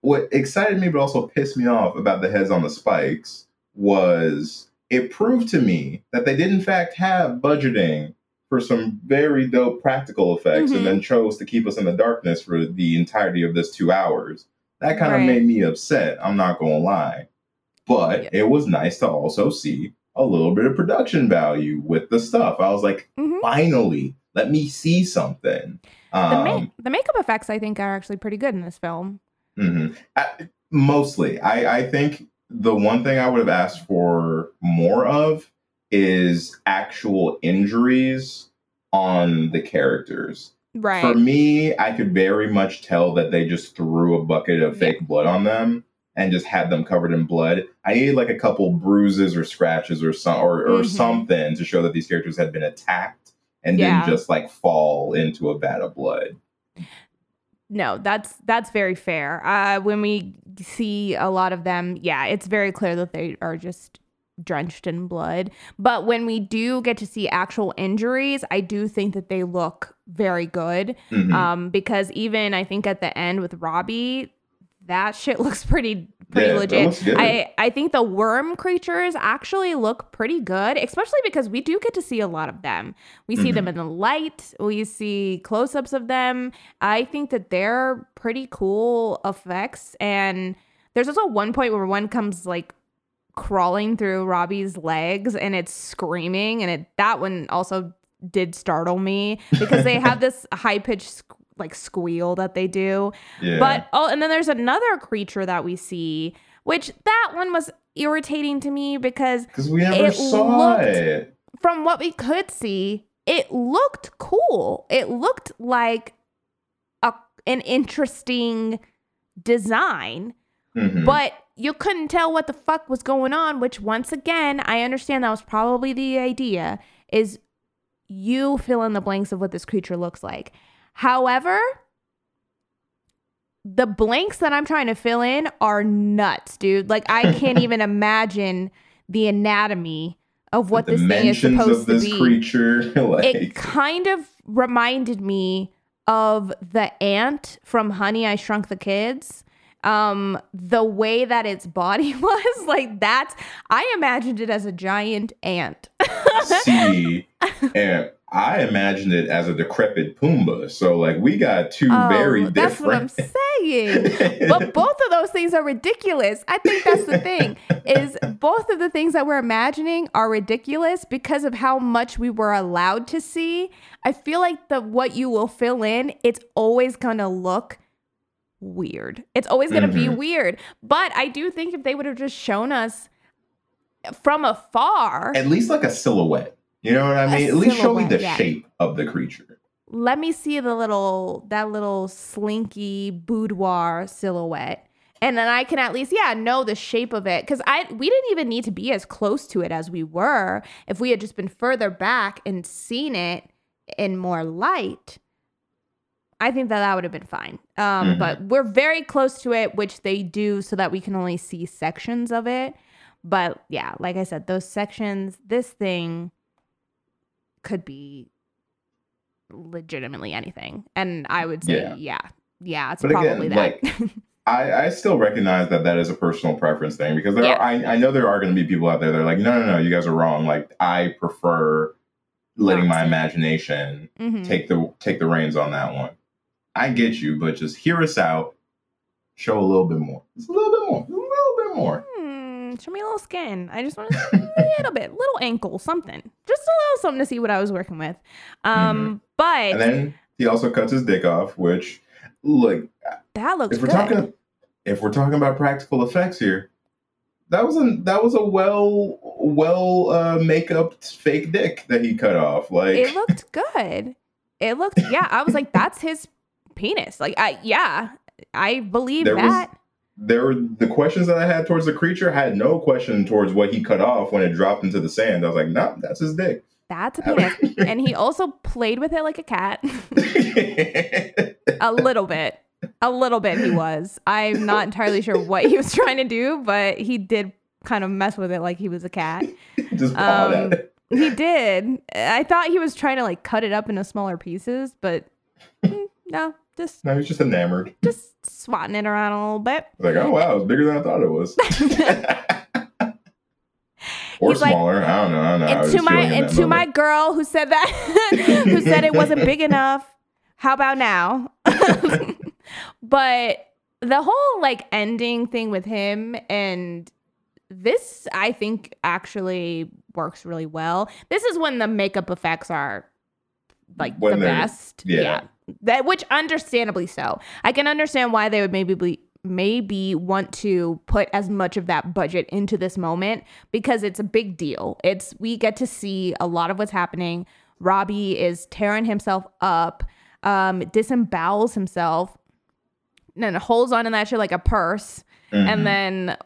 what excited me but also pissed me off about the heads on the spikes was it proved to me that they did in fact have budgeting for some very dope practical effects Mhm. and then chose to keep us in the darkness for the entirety of this two hours. That kind of Right. made me upset, I'm not gonna lie. But Yeah. it was nice to also see a little bit of production value with the stuff. I was like, Mhm. finally, let me see something. the, Um, ma- the makeup effects i think are actually pretty good in this film hmm I, mostly, I, I think the one thing I would have asked for more of is actual injuries on the characters. Right For me, I could very much tell that they just threw a bucket of fake blood on them and just had them covered in blood. I needed like a couple bruises or scratches or some or, or Mhm. something to show that these characters had been attacked and Yeah. didn't just like fall into a vat of blood. no that's that's very fair uh when we see a lot of them yeah it's very clear that they are just drenched in blood but when we do get to see actual injuries i do think that they look very good Mhm. um because even i think at the end with robbie that shit looks pretty pretty Yeah, legit. I I think the worm creatures actually look pretty good, especially because we do get to see a lot of them. We see Mm-hmm. them in the light. We see close-ups of them. I think that they're pretty cool effects. And there's also one point where one comes like crawling through Robbie's legs and it's screaming, and it that one also did startle me because they have this high-pitched like squeal that they do. Yeah. But oh, and then there's another creature that we see, which that one was irritating to me because because we never saw looked- it. from what we could see, it looked cool. It looked like a an interesting design, Mhm. but you couldn't tell what the fuck was going on, which once again, I understand that was probably the idea is you fill in the blanks of what this creature looks like. However, the blanks that I'm trying to fill in are nuts, dude. Like I can't even imagine the anatomy of what the this thing is supposed of this to be. creature, like It kind of reminded me of the ant from Honey I Shrunk the Kids. Um, the way that its body was like that, I imagined it as a giant ant. see, and I imagined it as a decrepit Pumbaa. So like we got two Oh, very that's what I'm saying. but both of those things are ridiculous. I think that's the thing is both of the things that we're imagining are ridiculous because of how much we were allowed to see. I feel like the what you will fill in, it's always to look weird. It's always going to be Mhm. weird. But I do think if they would have just shown us from afar, At least like a silhouette. You know what I mean? At least show me the yeah. shape of the creature. let me see the little that little slinky boudoir silhouette and then i can at least yeah know the shape of it because i we didn't even need to be as close to it as we were if we had just been further back and seen it in more light i think that that would have been fine um Mhm. but we're very close to it which they do so that we can only see sections of it but yeah like i said those sections this thing could be legitimately anything. And I would say, Yeah. yeah, yeah, it's But again, probably that. I, I still recognize that that is a personal preference thing because there Yeah. are, I, I know there are going to be people out there that are like, no, no, no, you guys are wrong. Like I prefer letting my imagination Mhm. take the take the reins on that one. I get you, but just hear us out. Show a little bit more. Just a little bit more. A little bit more. Hmm, show me a little skin. I just want a little bit, little ankle, something, just a little something to see what I was working with. Um, but Mm-hmm. And then he also cuts his dick off, which look, that looks if we're good. talking if we're talking about practical effects here, that was a that was a well well uh makeup fake dick that he cut off. Like it looked good. It looked, yeah. I was like, that's his penis. Like, I yeah, I believe There was- that. there were the questions that I had towards the creature. I had no question towards what he cut off when it dropped into the sand. I was like, no, that's his dick. That's a penis. and he also played with it like a cat. a little bit. A little bit he was. I'm not entirely sure what he was trying to do, but he did kind of mess with it like he was a cat. Just Um. He did. I thought he was trying to like cut it up into smaller pieces, but mm, no, just No, he's just enamored. just swatting it around a little bit. Like, oh wow, it's bigger than I thought it was. or He's like- smaller. I don't know. I don't know. And to my and to my girl who said that who said it wasn't big enough how about now but the whole like ending thing with him and this i think actually works really well this is when the makeup effects are like When the best yeah. That which understandably so. I can understand why they would maybe be maybe want to put as much of that budget into this moment because it's a big deal. It's we get to see a lot of what's happening. Robbie is tearing himself up um disembowels himself and then holds on to that shit like a purse Mhm. and then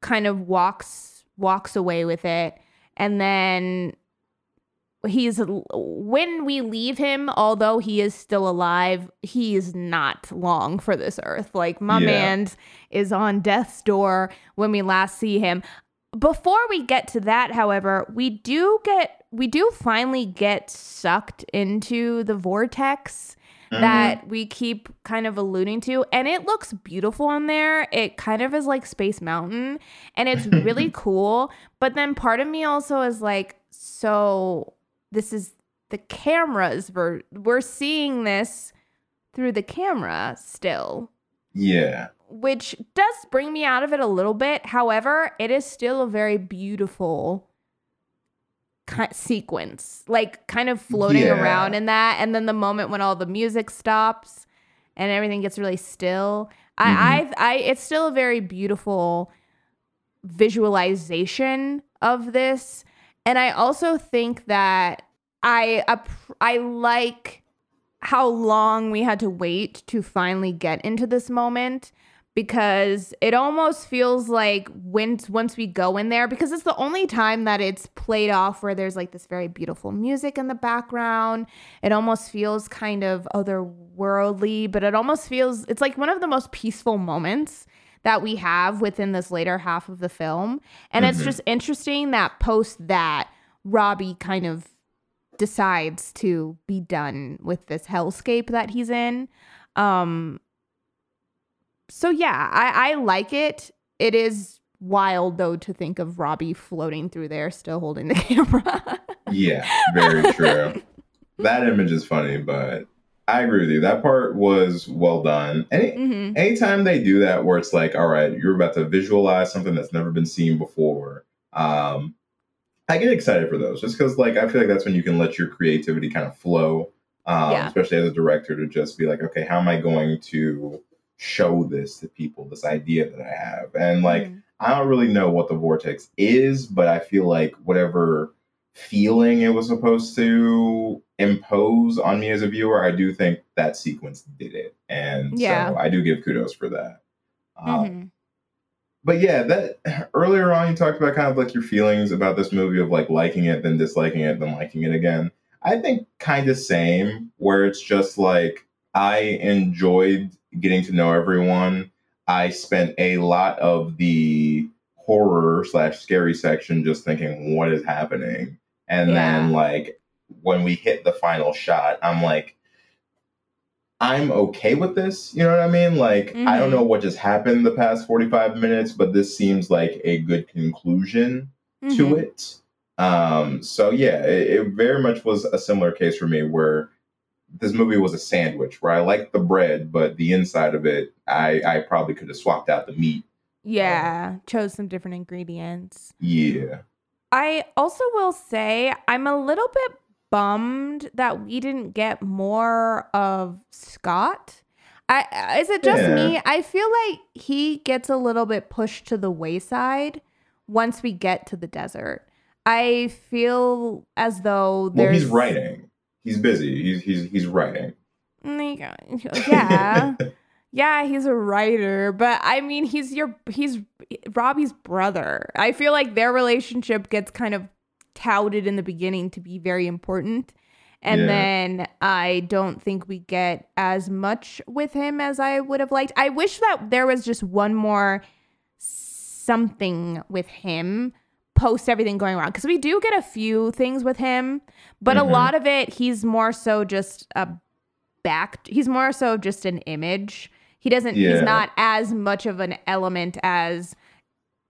kind of walks walks away with it. And then he's when we leave him although he is still alive he is not long for this earth like my Yeah. man is on death's door when we last see him before we get to that however we do get we do finally get sucked into the vortex Mhm. that we keep kind of alluding to and it looks beautiful in there it kind of is like space mountain and it's really cool but then part of me also is like so this is the cameras ver- we're seeing this through the camera still. Yeah. which does bring me out of it a little bit. However it is still a very beautiful ki- sequence like kind of floating Yeah. around in that. And then the moment when all the music stops and everything gets really still. I, mm-hmm. I i it's still a very beautiful visualization of this and i also think that i i like how long we had to wait to finally get into this moment because it almost feels like once once we go in there because it's the only time that it's played off where there's like this very beautiful music in the background. It almost feels kind of otherworldly but it almost feels it's like one of the most peaceful moments that we have within this later half of the film and it's Mhm. just interesting that post that robbie kind of decides to be done with this hellscape that he's in um so yeah, I, I like it. It is wild though to think of Robbie floating through there, still holding the camera. Yeah, very true. that image is funny, but I agree with you. That part was well done. Any hmm anytime they do that where it's like, all right, you're about to visualize something that's never been seen before, um, I get excited for those just because like I feel like that's when you can let your creativity kind of flow. Um, Yeah. especially as a director to just be like, okay, how am I going to show this to people, this idea that I have? And like Mm-hmm. I don't really know what the vortex is, but I feel like whatever feeling it was supposed to impose on me as a viewer, I do think that sequence did it. And Yeah. so I do give kudos for that. Um, Mhm. but yeah, that earlier on you talked about kind of like your feelings about this movie of like liking it, then disliking it, then liking it again. I think kind of same, where it's just like I enjoyed getting to know everyone. I spent a lot of the horror slash scary section just thinking, what is happening? And then like when we hit the final shot, I'm like, I'm okay with this. You know what I mean? Like, I don't Mhm. know what just happened the past 45 minutes, but this seems like a good conclusion to Mhm. it. Um, so yeah, it, it very much was a similar case for me where this movie was a sandwich where I liked the bread, but the inside of it, I, I probably could have swapped out the meat. Yeah, chose some different ingredients. Yeah. I also will say I'm a little bit bummed that we didn't get more of Scott. I uh, is it just Yeah. me? I feel like he gets a little bit pushed to the wayside once we get to the desert. I feel as though Well, there's he's writing. He's busy. He's he's he's writing. Mm, like, yeah. yeah, he's a writer, but I mean, he's your he's Robbie's brother. I feel like their relationship gets kind of touted in the beginning to be very important. And Yeah. then I don't think we get as much with him as I would have liked. I wish that there was just one more something with him post everything going wrong because we do get a few things with him, but Mhm. a lot of it he's more so just a back. He's more so just an image. He doesn't. Yeah. He's not as much of an element as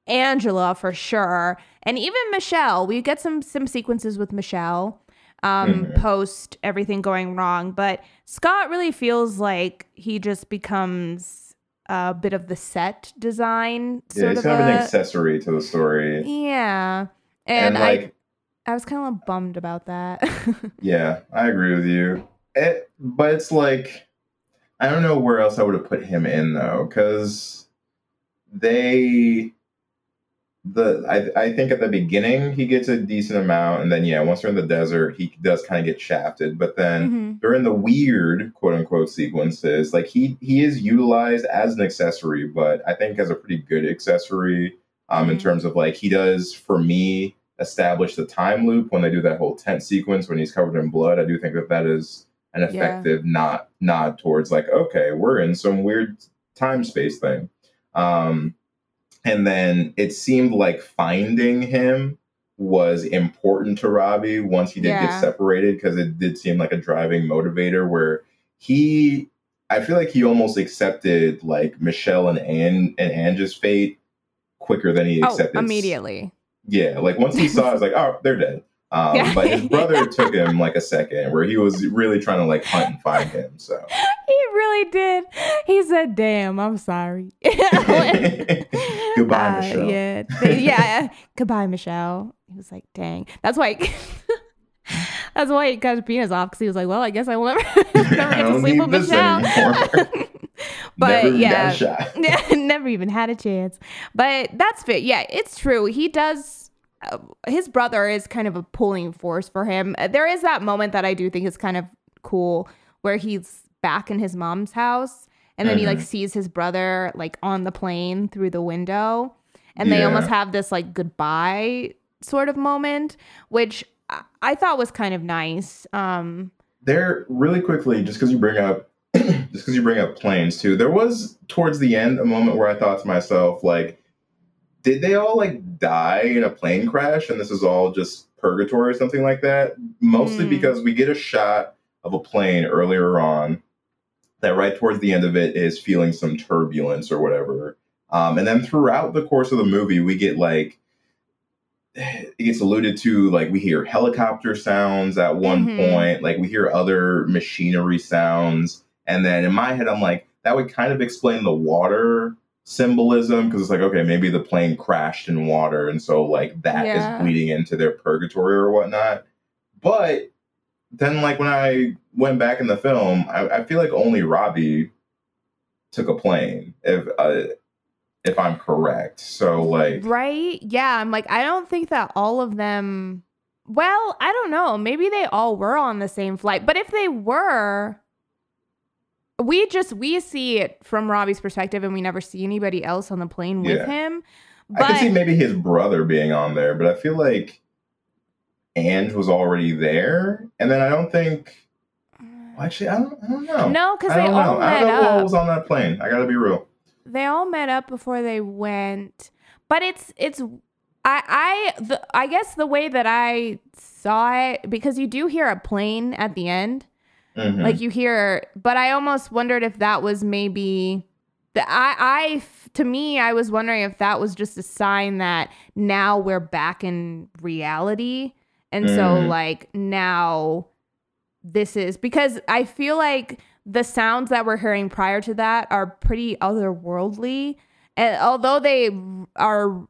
Angela for sure, and even Michelle. We get some some sequences with Michelle um Mhm. post everything going wrong, but Scott really feels like he just becomes a bit of the set design Yeah, he's of kind of an accessory to the story. yeah. And, And, like, I I was kind of bummed about that. Yeah, I agree with you. It, but it's like I don't know where else I would have put him in though, because they the I I think at the beginning he gets a decent amount, and then yeah, once they're in the desert, he does kind of get shafted. But then Mhm. during the weird quote unquote sequences, like he he is utilized as an accessory, but I think as a pretty good accessory um in Mhm. terms of like he does for me establish the time loop when they do that whole tent sequence when he's covered in blood. I do think that that is an Yeah. effective nod nod towards like okay, we're in some weird time space thing. Um and then it seemed like finding him was important to Robbie once he did Yeah. get separated because it did seem like a driving motivator where he I feel like he almost accepted like Michelle and Anne and Ange's fate quicker than he Oh, accepted immediately. Yeah, like once he saw, it, I was like, oh, they're dead. Um, Yeah. But his brother took him like a second, where he was really trying to like hunt and find him. So He really did. He said, "Damn, I'm sorry." Goodbye, Uh, Michelle. Yeah, th- yeah. Goodbye, Michelle. He was like, "Dang." That's why. that's why he cut his penis off because he was like, "Well, I guess I will never, never get to sleep with Michelle." but Never yeah, yeah, never even had a chance. But that's fit. Yeah, it's true. He does. His brother is kind of a pulling force for him. Uh, There is that moment that I do think is kind of cool where he's back in his mom's house and then he like Mhm. sees his brother like on the plane through the window and they almost have this like goodbye sort of moment which I, I thought was kind of nice um there really quickly just because you bring up just because you bring up planes too there was towards the end a moment where i thought to myself like did they all like die in a plane crash and this is all just purgatory or something like that mostly Mm. because we get a shot of a plane earlier on that right towards the end of it is feeling some turbulence or whatever um, and then throughout the course of the movie we get like it gets alluded to like we hear helicopter sounds at one Mhm. point like we hear other machinery sounds and then in my head i'm like that would kind of explain the water symbolism because it's like okay maybe the plane crashed in water and so like that is Yeah. bleeding into their purgatory or whatnot but then like when i went back in the film i, I feel like only robbie took a plane if uh, if i'm correct so like Right? Yeah. I'm like, I don't think that all of them. Well, I don't know. Maybe they all were on the same flight. But if they were, we just we see it from Robbie's perspective, and we never see anybody else on the plane with Yeah. him. I But could see maybe his brother being on there, but I feel like Ange was already there, and then I don't think. well, actually, I don't. I don't know. no, because they all know. I met don't know up. was on that plane. I gotta be real. they all met up before they went but it's it's i i the, i guess the way that i saw it because you do hear a plane at the end Mhm. like you hear but i almost wondered if that was maybe the i i to me i was wondering if that was just a sign that now we're back in reality and so Mhm. like now this is because i feel like the sounds that we're hearing prior to that are pretty otherworldly and although they are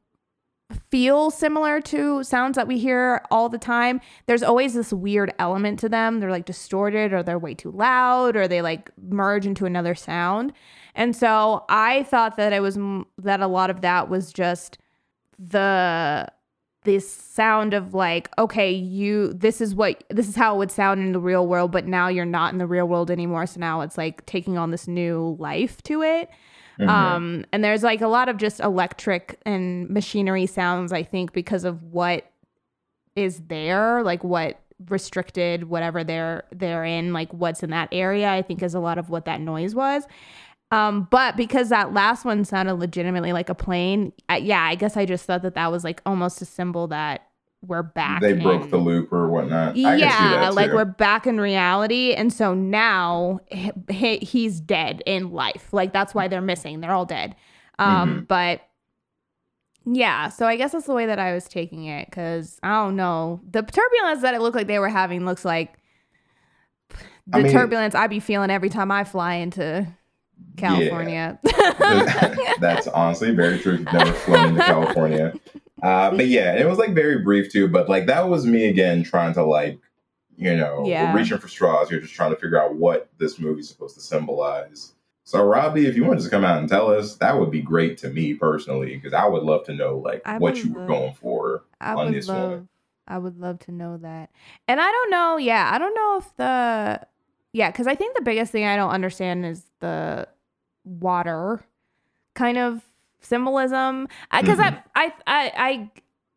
feel similar to sounds that we hear all the time. There's always this weird element to them. They're like distorted or they're way too loud or they like merge into another sound. And so i thought that it was that a lot of that was just the this sound of like okay you this is what this is how it would sound in the real world but now you're not in the real world anymore. So now it's like taking on this new life to it Mhm. um and there's like a lot of just electric and machinery sounds i think because of what is there like what restricted whatever they're they're in like what's in that area i think is a lot of what that noise was um but because that last one sounded legitimately like a plane I, yeah i guess i just thought that that was like almost a symbol that we're back they broke the loop or whatnot. I can see yeah, like we're back in reality, and so now he, he- he's dead in life. Like that's why they're missing. They're all dead. Um, Mm-hmm. but yeah, so I guess that's the way that I was taking it because I don't know the turbulence that it looked like they were having looks like the I mean- turbulence I'd be feeling every time I fly into California. That's honestly very true. never flown into California. Uh, but yeah, it was like very brief too. But like that was me again trying to like, you know, Yeah. reaching for straws. You're just trying to figure out what this movie's supposed to symbolize. So Robbie, if you wanted to just come out and tell us, that would be great to me personally, because I would love to know like I what you were going for. I on this love one. I would love to know that. And I don't know, yeah, I don't know if the yeah, cuz I think the biggest thing I don't understand is the water kind of symbolism. because Mhm. I, I I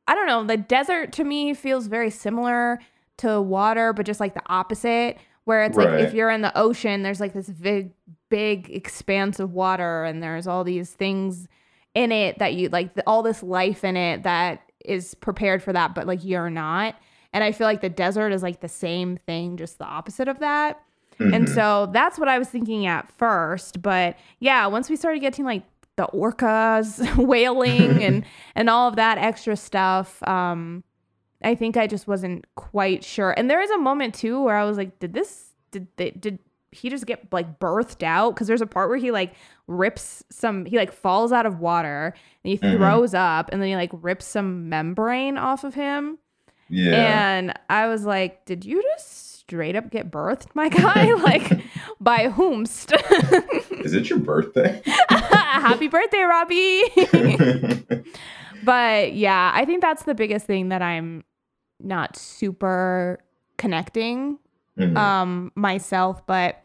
I don't know, the desert to me feels very similar to water but just like the opposite where it's like if you're in the ocean there's like this big big expanse of water and there's all these things in it that you like the, all this life in it that is prepared for that but like you're not and i feel like the desert is like the same thing just the opposite of that And Mhm. so that's what I was thinking at first. But yeah, once we started getting like the orcas wailing and and all of that extra stuff, um, I think I just wasn't quite sure. And there is a moment too where I was like, did this did they, did he just get like birthed out? Because there's a part where he like rips some he like falls out of water and he Mhm. throws up and then he like rips some membrane off of him. yeah. And I was like, did you just straight up get birthed, my guy? like, by whomst? Is it your birthday? Happy birthday, Robbie. but yeah, I think that's the biggest thing that I'm not super connecting Mhm. um myself but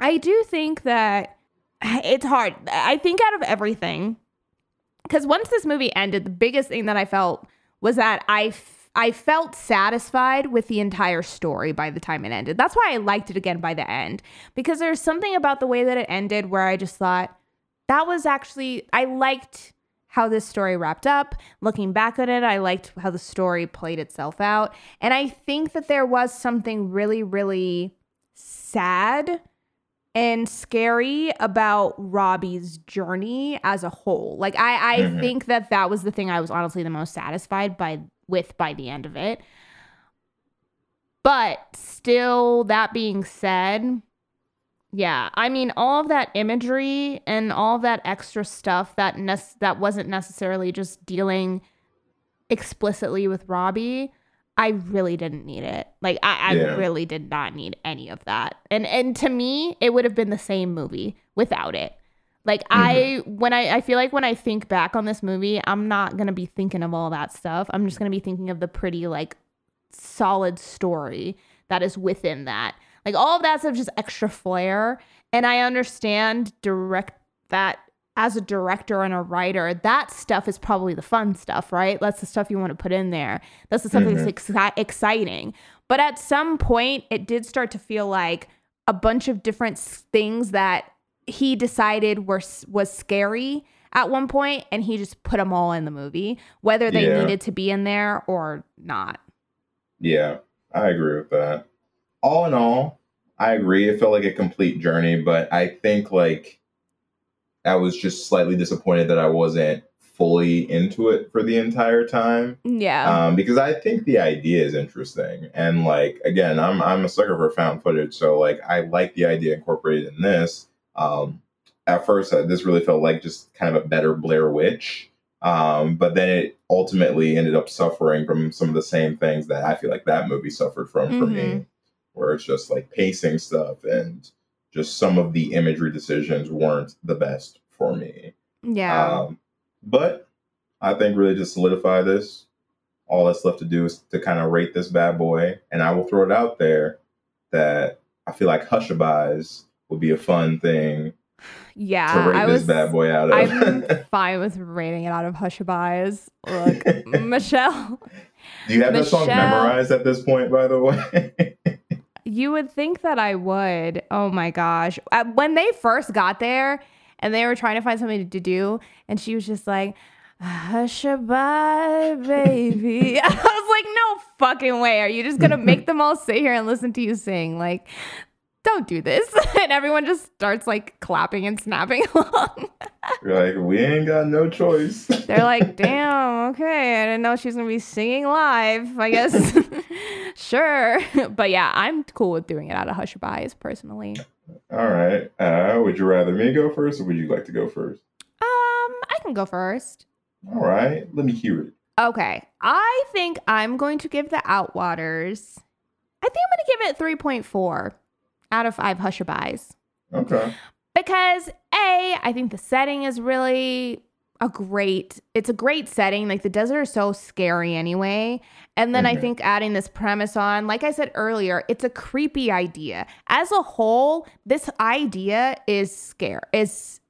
i do think that it's hard i think out of everything because once this movie ended the biggest thing that i felt was that i i felt satisfied with the entire story by the time it ended that's why i liked it again by the end because there's something about the way that it ended where i just thought that was actually i liked how this story wrapped up. Looking back at it, I liked how the story played itself out. And I think that there was something really, really sad and scary about Robbie's journey as a whole. Like I, I Mhm. think that that was the thing I was honestly the most satisfied by with by the end of it. But still, that being said, yeah, I mean, all of that imagery and all that extra stuff that nec- that wasn't necessarily just dealing explicitly with Robbie. I really didn't need it. Like, I, I Yeah. really did not need any of that. And and to me, it would have been the same movie without it. Like mm-hmm. I when I I feel like when I think back on this movie, I'm not gonna be thinking of all that stuff. I'm just gonna be thinking of the pretty like solid story that is within that. Like all of that stuff just extra flair. And I understand direct that as a director and a writer, that stuff is probably the fun stuff, right? That's the stuff you want to put in there. That's the stuff that's mm-hmm. exci- exciting. But at some point, it did start to feel like a bunch of different things that he decided were was scary at one point, and he just put them all in the movie, whether they Yeah. needed to be in there or not. Yeah, I agree with that. All in all, I agree. It felt like a complete journey, but I think like I was just slightly disappointed that I wasn't fully into it for the entire time. Yeah. Um, because I think the idea is interesting, and like again, I'm I'm a sucker for found footage, so like I like the idea incorporated in this. Um, at first, uh, this really felt like just kind of a better Blair Witch, um, but then it ultimately ended up suffering from some of the same things that I feel like that movie suffered from for me, Mhm. where it's just like pacing stuff and just some of the imagery decisions weren't the best for me. yeah. Um, but I think really to solidify this, all that's left to do is to kind of rate this bad boy. And I will throw it out there that I feel like Hushabies would be a fun thing yeah. to rate I this was bad boy out of. I'm fine with rating it out of Hushabies. Look, Michelle, do you have that song memorized at this point, by the way? you would think that I would. Oh my gosh. Uh, When they first got there and they were trying to find something to do, and she was just like, Hushabye, baby. I was like, no fucking way. Are you just going to make them all sit here and listen to you sing? Like, don't do this. And everyone just starts like clapping and snapping along. You're like, we ain't got no choice. They're like, damn, okay. I didn't know she was gonna be singing live. I guess, sure. But yeah, I'm cool with doing it out of Hushabies personally. All right. Uh, would you rather me go first or would you like to go first? Um, I can go first. All right. Let me hear it. Okay, I think I'm going to give the Outwaters. I think I'm gonna give it 3.4 out of five Hushabies. Okay. because a i think the setting is really a great it's a great setting like the desert is so scary anyway and then i Mhm. think adding this premise on like i said earlier it's a creepy idea as a whole this idea is scare is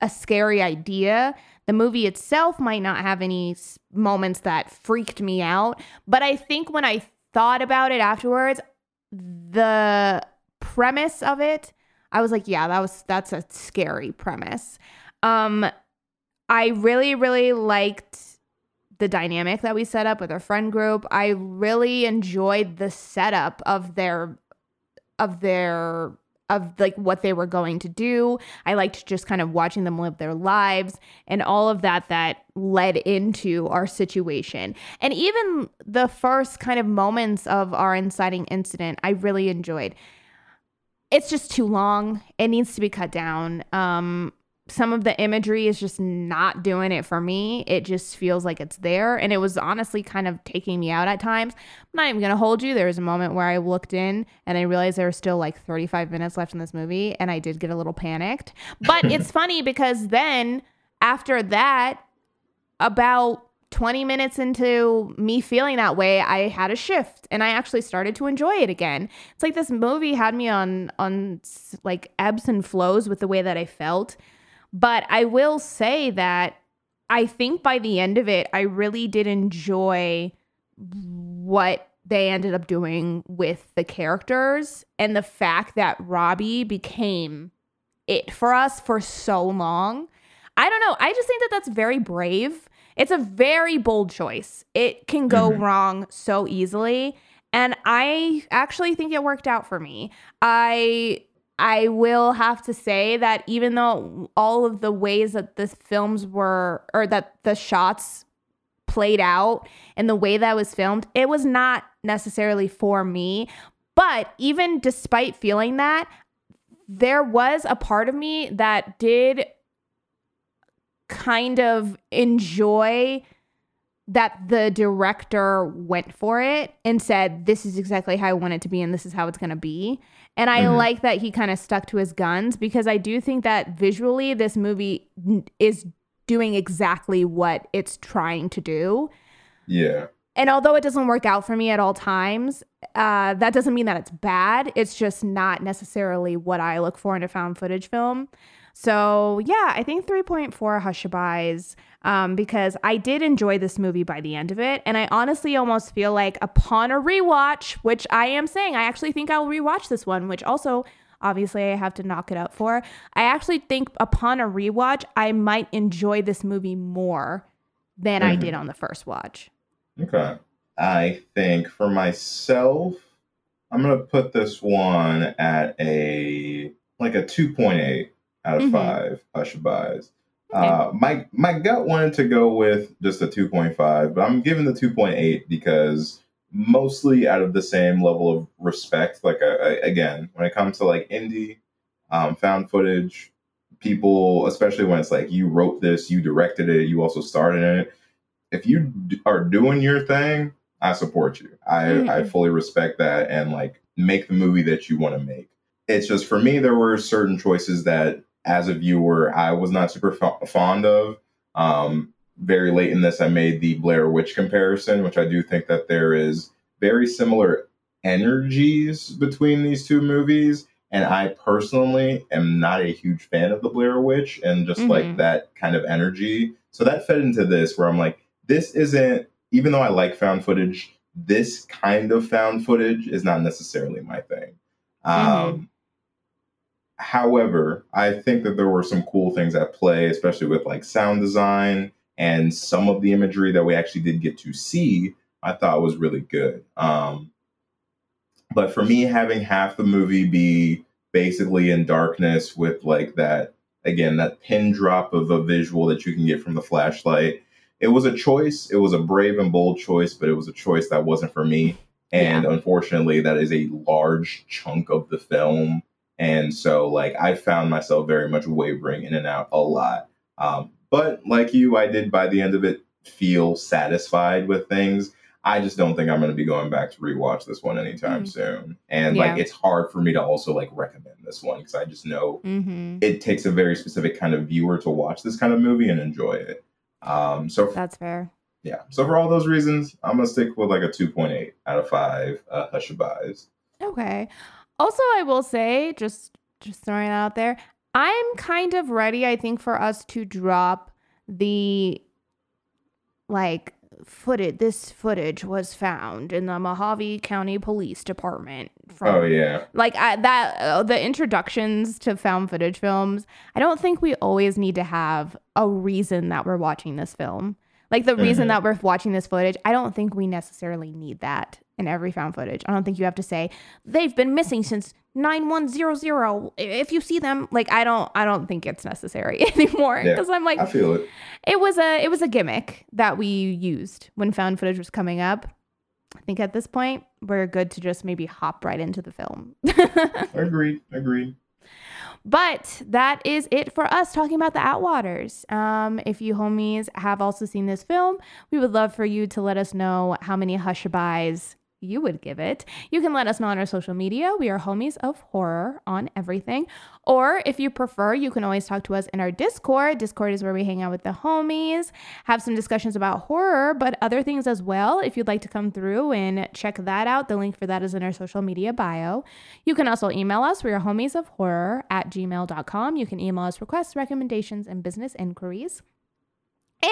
a scary idea the movie itself might not have any moments that freaked me out but i think when i thought about it afterwards the premise of it I was like, yeah, that was that's a scary premise. Um I really really liked the dynamic that we set up with our friend group. I really enjoyed the setup of their of their of like what they were going to do. I liked just kind of watching them live their lives and all of that that led into our situation. And even the first kind of moments of our inciting incident, I really enjoyed. It's just too long. It needs to be cut down. Um some of the imagery is just not doing it for me. It just feels like it's there. And it was honestly kind of taking me out at times. I'm not even going to hold you. There was a moment where I looked in and I realized there was still like 35 minutes left in this movie. And I did get a little panicked. But it's funny because then after that, about 20 minutes into me feeling that way, I had a shift and I actually started to enjoy it again. It's like this movie had me on on like ebbs and flows with the way that I felt. But I will say that I think by the end of it, I really did enjoy what they ended up doing with the characters and the fact that Robbie became it for us for so long. I don't know. I just think that that's very brave. It's a very bold choice. It can go mm-hmm. wrong so easily. And I actually think it worked out for me. I I will have to say that even though all of the ways that the films were, or that the shots played out and the way that was filmed, it was not necessarily for me. But even despite feeling that, there was a part of me that did kind of enjoy that the director went for it and said, This is exactly how I want it to be, and this is how it's going to be. And I mm-hmm. like that he kind of stuck to his guns because I do think that visually, this movie is doing exactly what it's trying to do. Yeah. And although it doesn't work out for me at all times, uh, that doesn't mean that it's bad. It's just not necessarily what I look for in a found footage film. So yeah, I think 3.4 Hushabies um, because I did enjoy this movie by the end of it. And I honestly almost feel like upon a rewatch, which I am saying, I actually think I'll rewatch this one, which also obviously I have to knock it out for. I actually think upon a rewatch, I might enjoy this movie more than mm-hmm. I did on the first watch. Okay. I think for myself, I'm going to put this one at a like a 2.8 out of mm-hmm. five Hushabies. Okay. Uh, my my gut wanted to go with just a 2.5, but I'm giving the 2.8 because mostly out of the same level of respect. Like uh, again, when it comes to like indie, um, found footage, people, especially when it's like you wrote this, you directed it, you also starred in it. If you d- are doing your thing, I support you. I mm-hmm. I fully respect that and like make the movie that you want to make. It's just for me, there were certain choices that as a viewer, I was not super f- fond of. Um, very late in this, I made the Blair Witch comparison, which I do think that there is very similar energies between these two movies. And I personally am not a huge fan of the Blair Witch and just mm-hmm. like that kind of energy. So that fed into this where I'm like, this isn't, even though I like found footage, this kind of found footage is not necessarily my thing. Mm-hmm. Um, However, I think that there were some cool things at play, especially with like sound design and some of the imagery that we actually did get to see. I thought was really good. Um, but for me, having half the movie be basically in darkness with like that again that pin drop of a visual that you can get from the flashlight, it was a choice. It was a brave and bold choice, but it was a choice that wasn't for me. And yeah. unfortunately, that is a large chunk of the film and so, like, I found myself very much wavering in and out a lot. Um, but like you, I did by the end of it feel satisfied with things. I just don't think I'm going to be going back to rewatch this one anytime mm. soon. And yeah. like, it's hard for me to also like recommend this one because I just know mm-hmm. it takes a very specific kind of viewer to watch this kind of movie and enjoy it. Um, so that's fair. Yeah. So for all those reasons, I'm gonna stick with like a 2.8 out of five uh, Hushabies. Okay. Also, I will say, just just throwing it out there, I'm kind of ready, I think, for us to drop the like footage this footage was found in the Mojave County Police Department from Oh yeah. Like I, that uh, the introductions to found footage films, I don't think we always need to have a reason that we're watching this film. Like the reason mm-hmm. that we're watching this footage, I don't think we necessarily need that in every found footage. I don't think you have to say they've been missing since 9100 if you see them like i don't i don't think it's necessary anymore Yeah, because i'm like I feel it. it was a it was a gimmick that we used when found footage was coming up i think at this point we're good to just maybe hop right into the film Agreed. Agreed. But that is it for us talking about the Outwaters. Um, if you homies have also seen this film, we would love for you to let us know how many hushabyes you would give it. You can let us know on our social media. We are homies of horror on everything. Or if you prefer, you can always talk to us in our Discord. Discord is where we hang out with the homies, have some discussions about horror, but other things as well. If you'd like to come through and check that out, the link for that is in our social media bio. You can also email us. We are homies of horror at gmail.com. You can email us requests, recommendations, and business inquiries.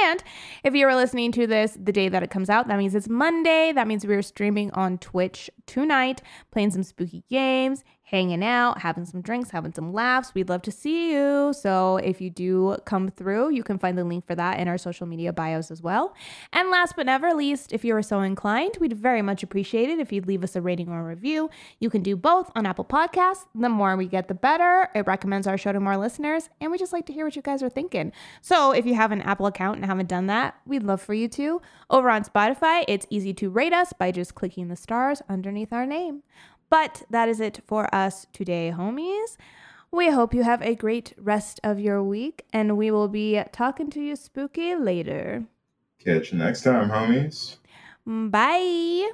And if you are listening to this the day that it comes out, that means it's Monday. That means we are streaming on Twitch tonight, playing some spooky games, hanging out, having some drinks, having some laughs. We'd love to see you. So if you do come through, you can find the link for that in our social media bios as well. And last but never least, if you are so inclined, we'd very much appreciate it if you'd leave us a rating or a review. You can do both on Apple Podcasts. The more we get, the better. It recommends our show to more listeners, and we just like to hear what you guys are thinking. So if you have an Apple account and haven't done that, we'd love for you to. Over on Spotify, it's easy to rate us by just clicking the stars underneath our name. But that is it for us today, homies. We hope you have a great rest of your week, and we will be talking to you spooky later. Catch you next time, homies. Bye.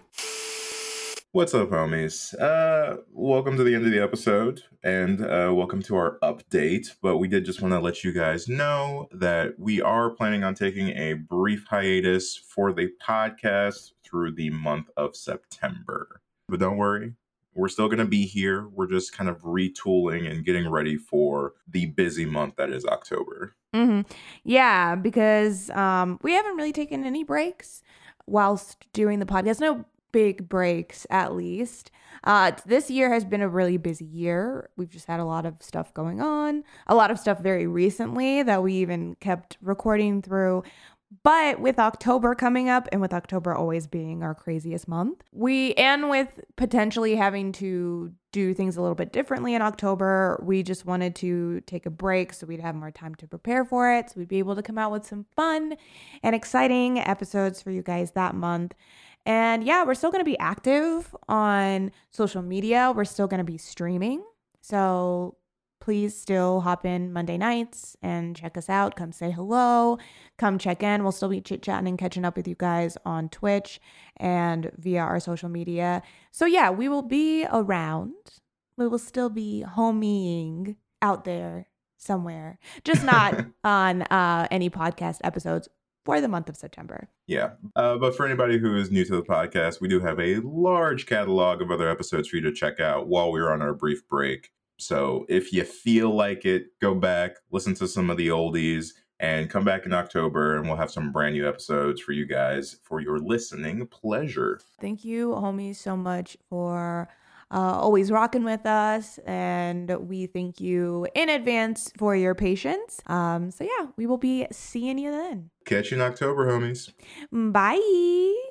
What's up, homies? Uh, welcome to the end of the episode, and uh, welcome to our update. But we did just want to let you guys know that we are planning on taking a brief hiatus for the podcast through the month of September. But don't worry, we're still going to be here. We're just kind of retooling and getting ready for the busy month that is October. hmm Yeah, because um, we haven't really taken any breaks whilst doing the podcast. No big breaks, at least. Uh, this year has been a really busy year. We've just had a lot of stuff going on, a lot of stuff very recently that we even kept recording through. But with October coming up and with October always being our craziest month, we and with potentially having to do things a little bit differently in October, we just wanted to take a break so we'd have more time to prepare for it. So we'd be able to come out with some fun and exciting episodes for you guys that month. And yeah, we're still going to be active on social media. We're still going to be streaming. So please still hop in Monday nights and check us out. Come say hello. Come check in. We'll still be chit chatting and catching up with you guys on Twitch and via our social media. So yeah, we will be around. We will still be homieing out there somewhere, just not on uh, any podcast episodes for the month of September. Yeah. Uh, but for anybody who is new to the podcast, we do have a large catalog of other episodes for you to check out while we're on our brief break. So if you feel like it, go back, listen to some of the oldies, and come back in October, and we'll have some brand new episodes for you guys for your listening pleasure. Thank you, homies, so much for uh, always rocking with us. And we thank you in advance for your patience. Um, so, yeah, we will be seeing you then. Catch you in October, homies. Bye.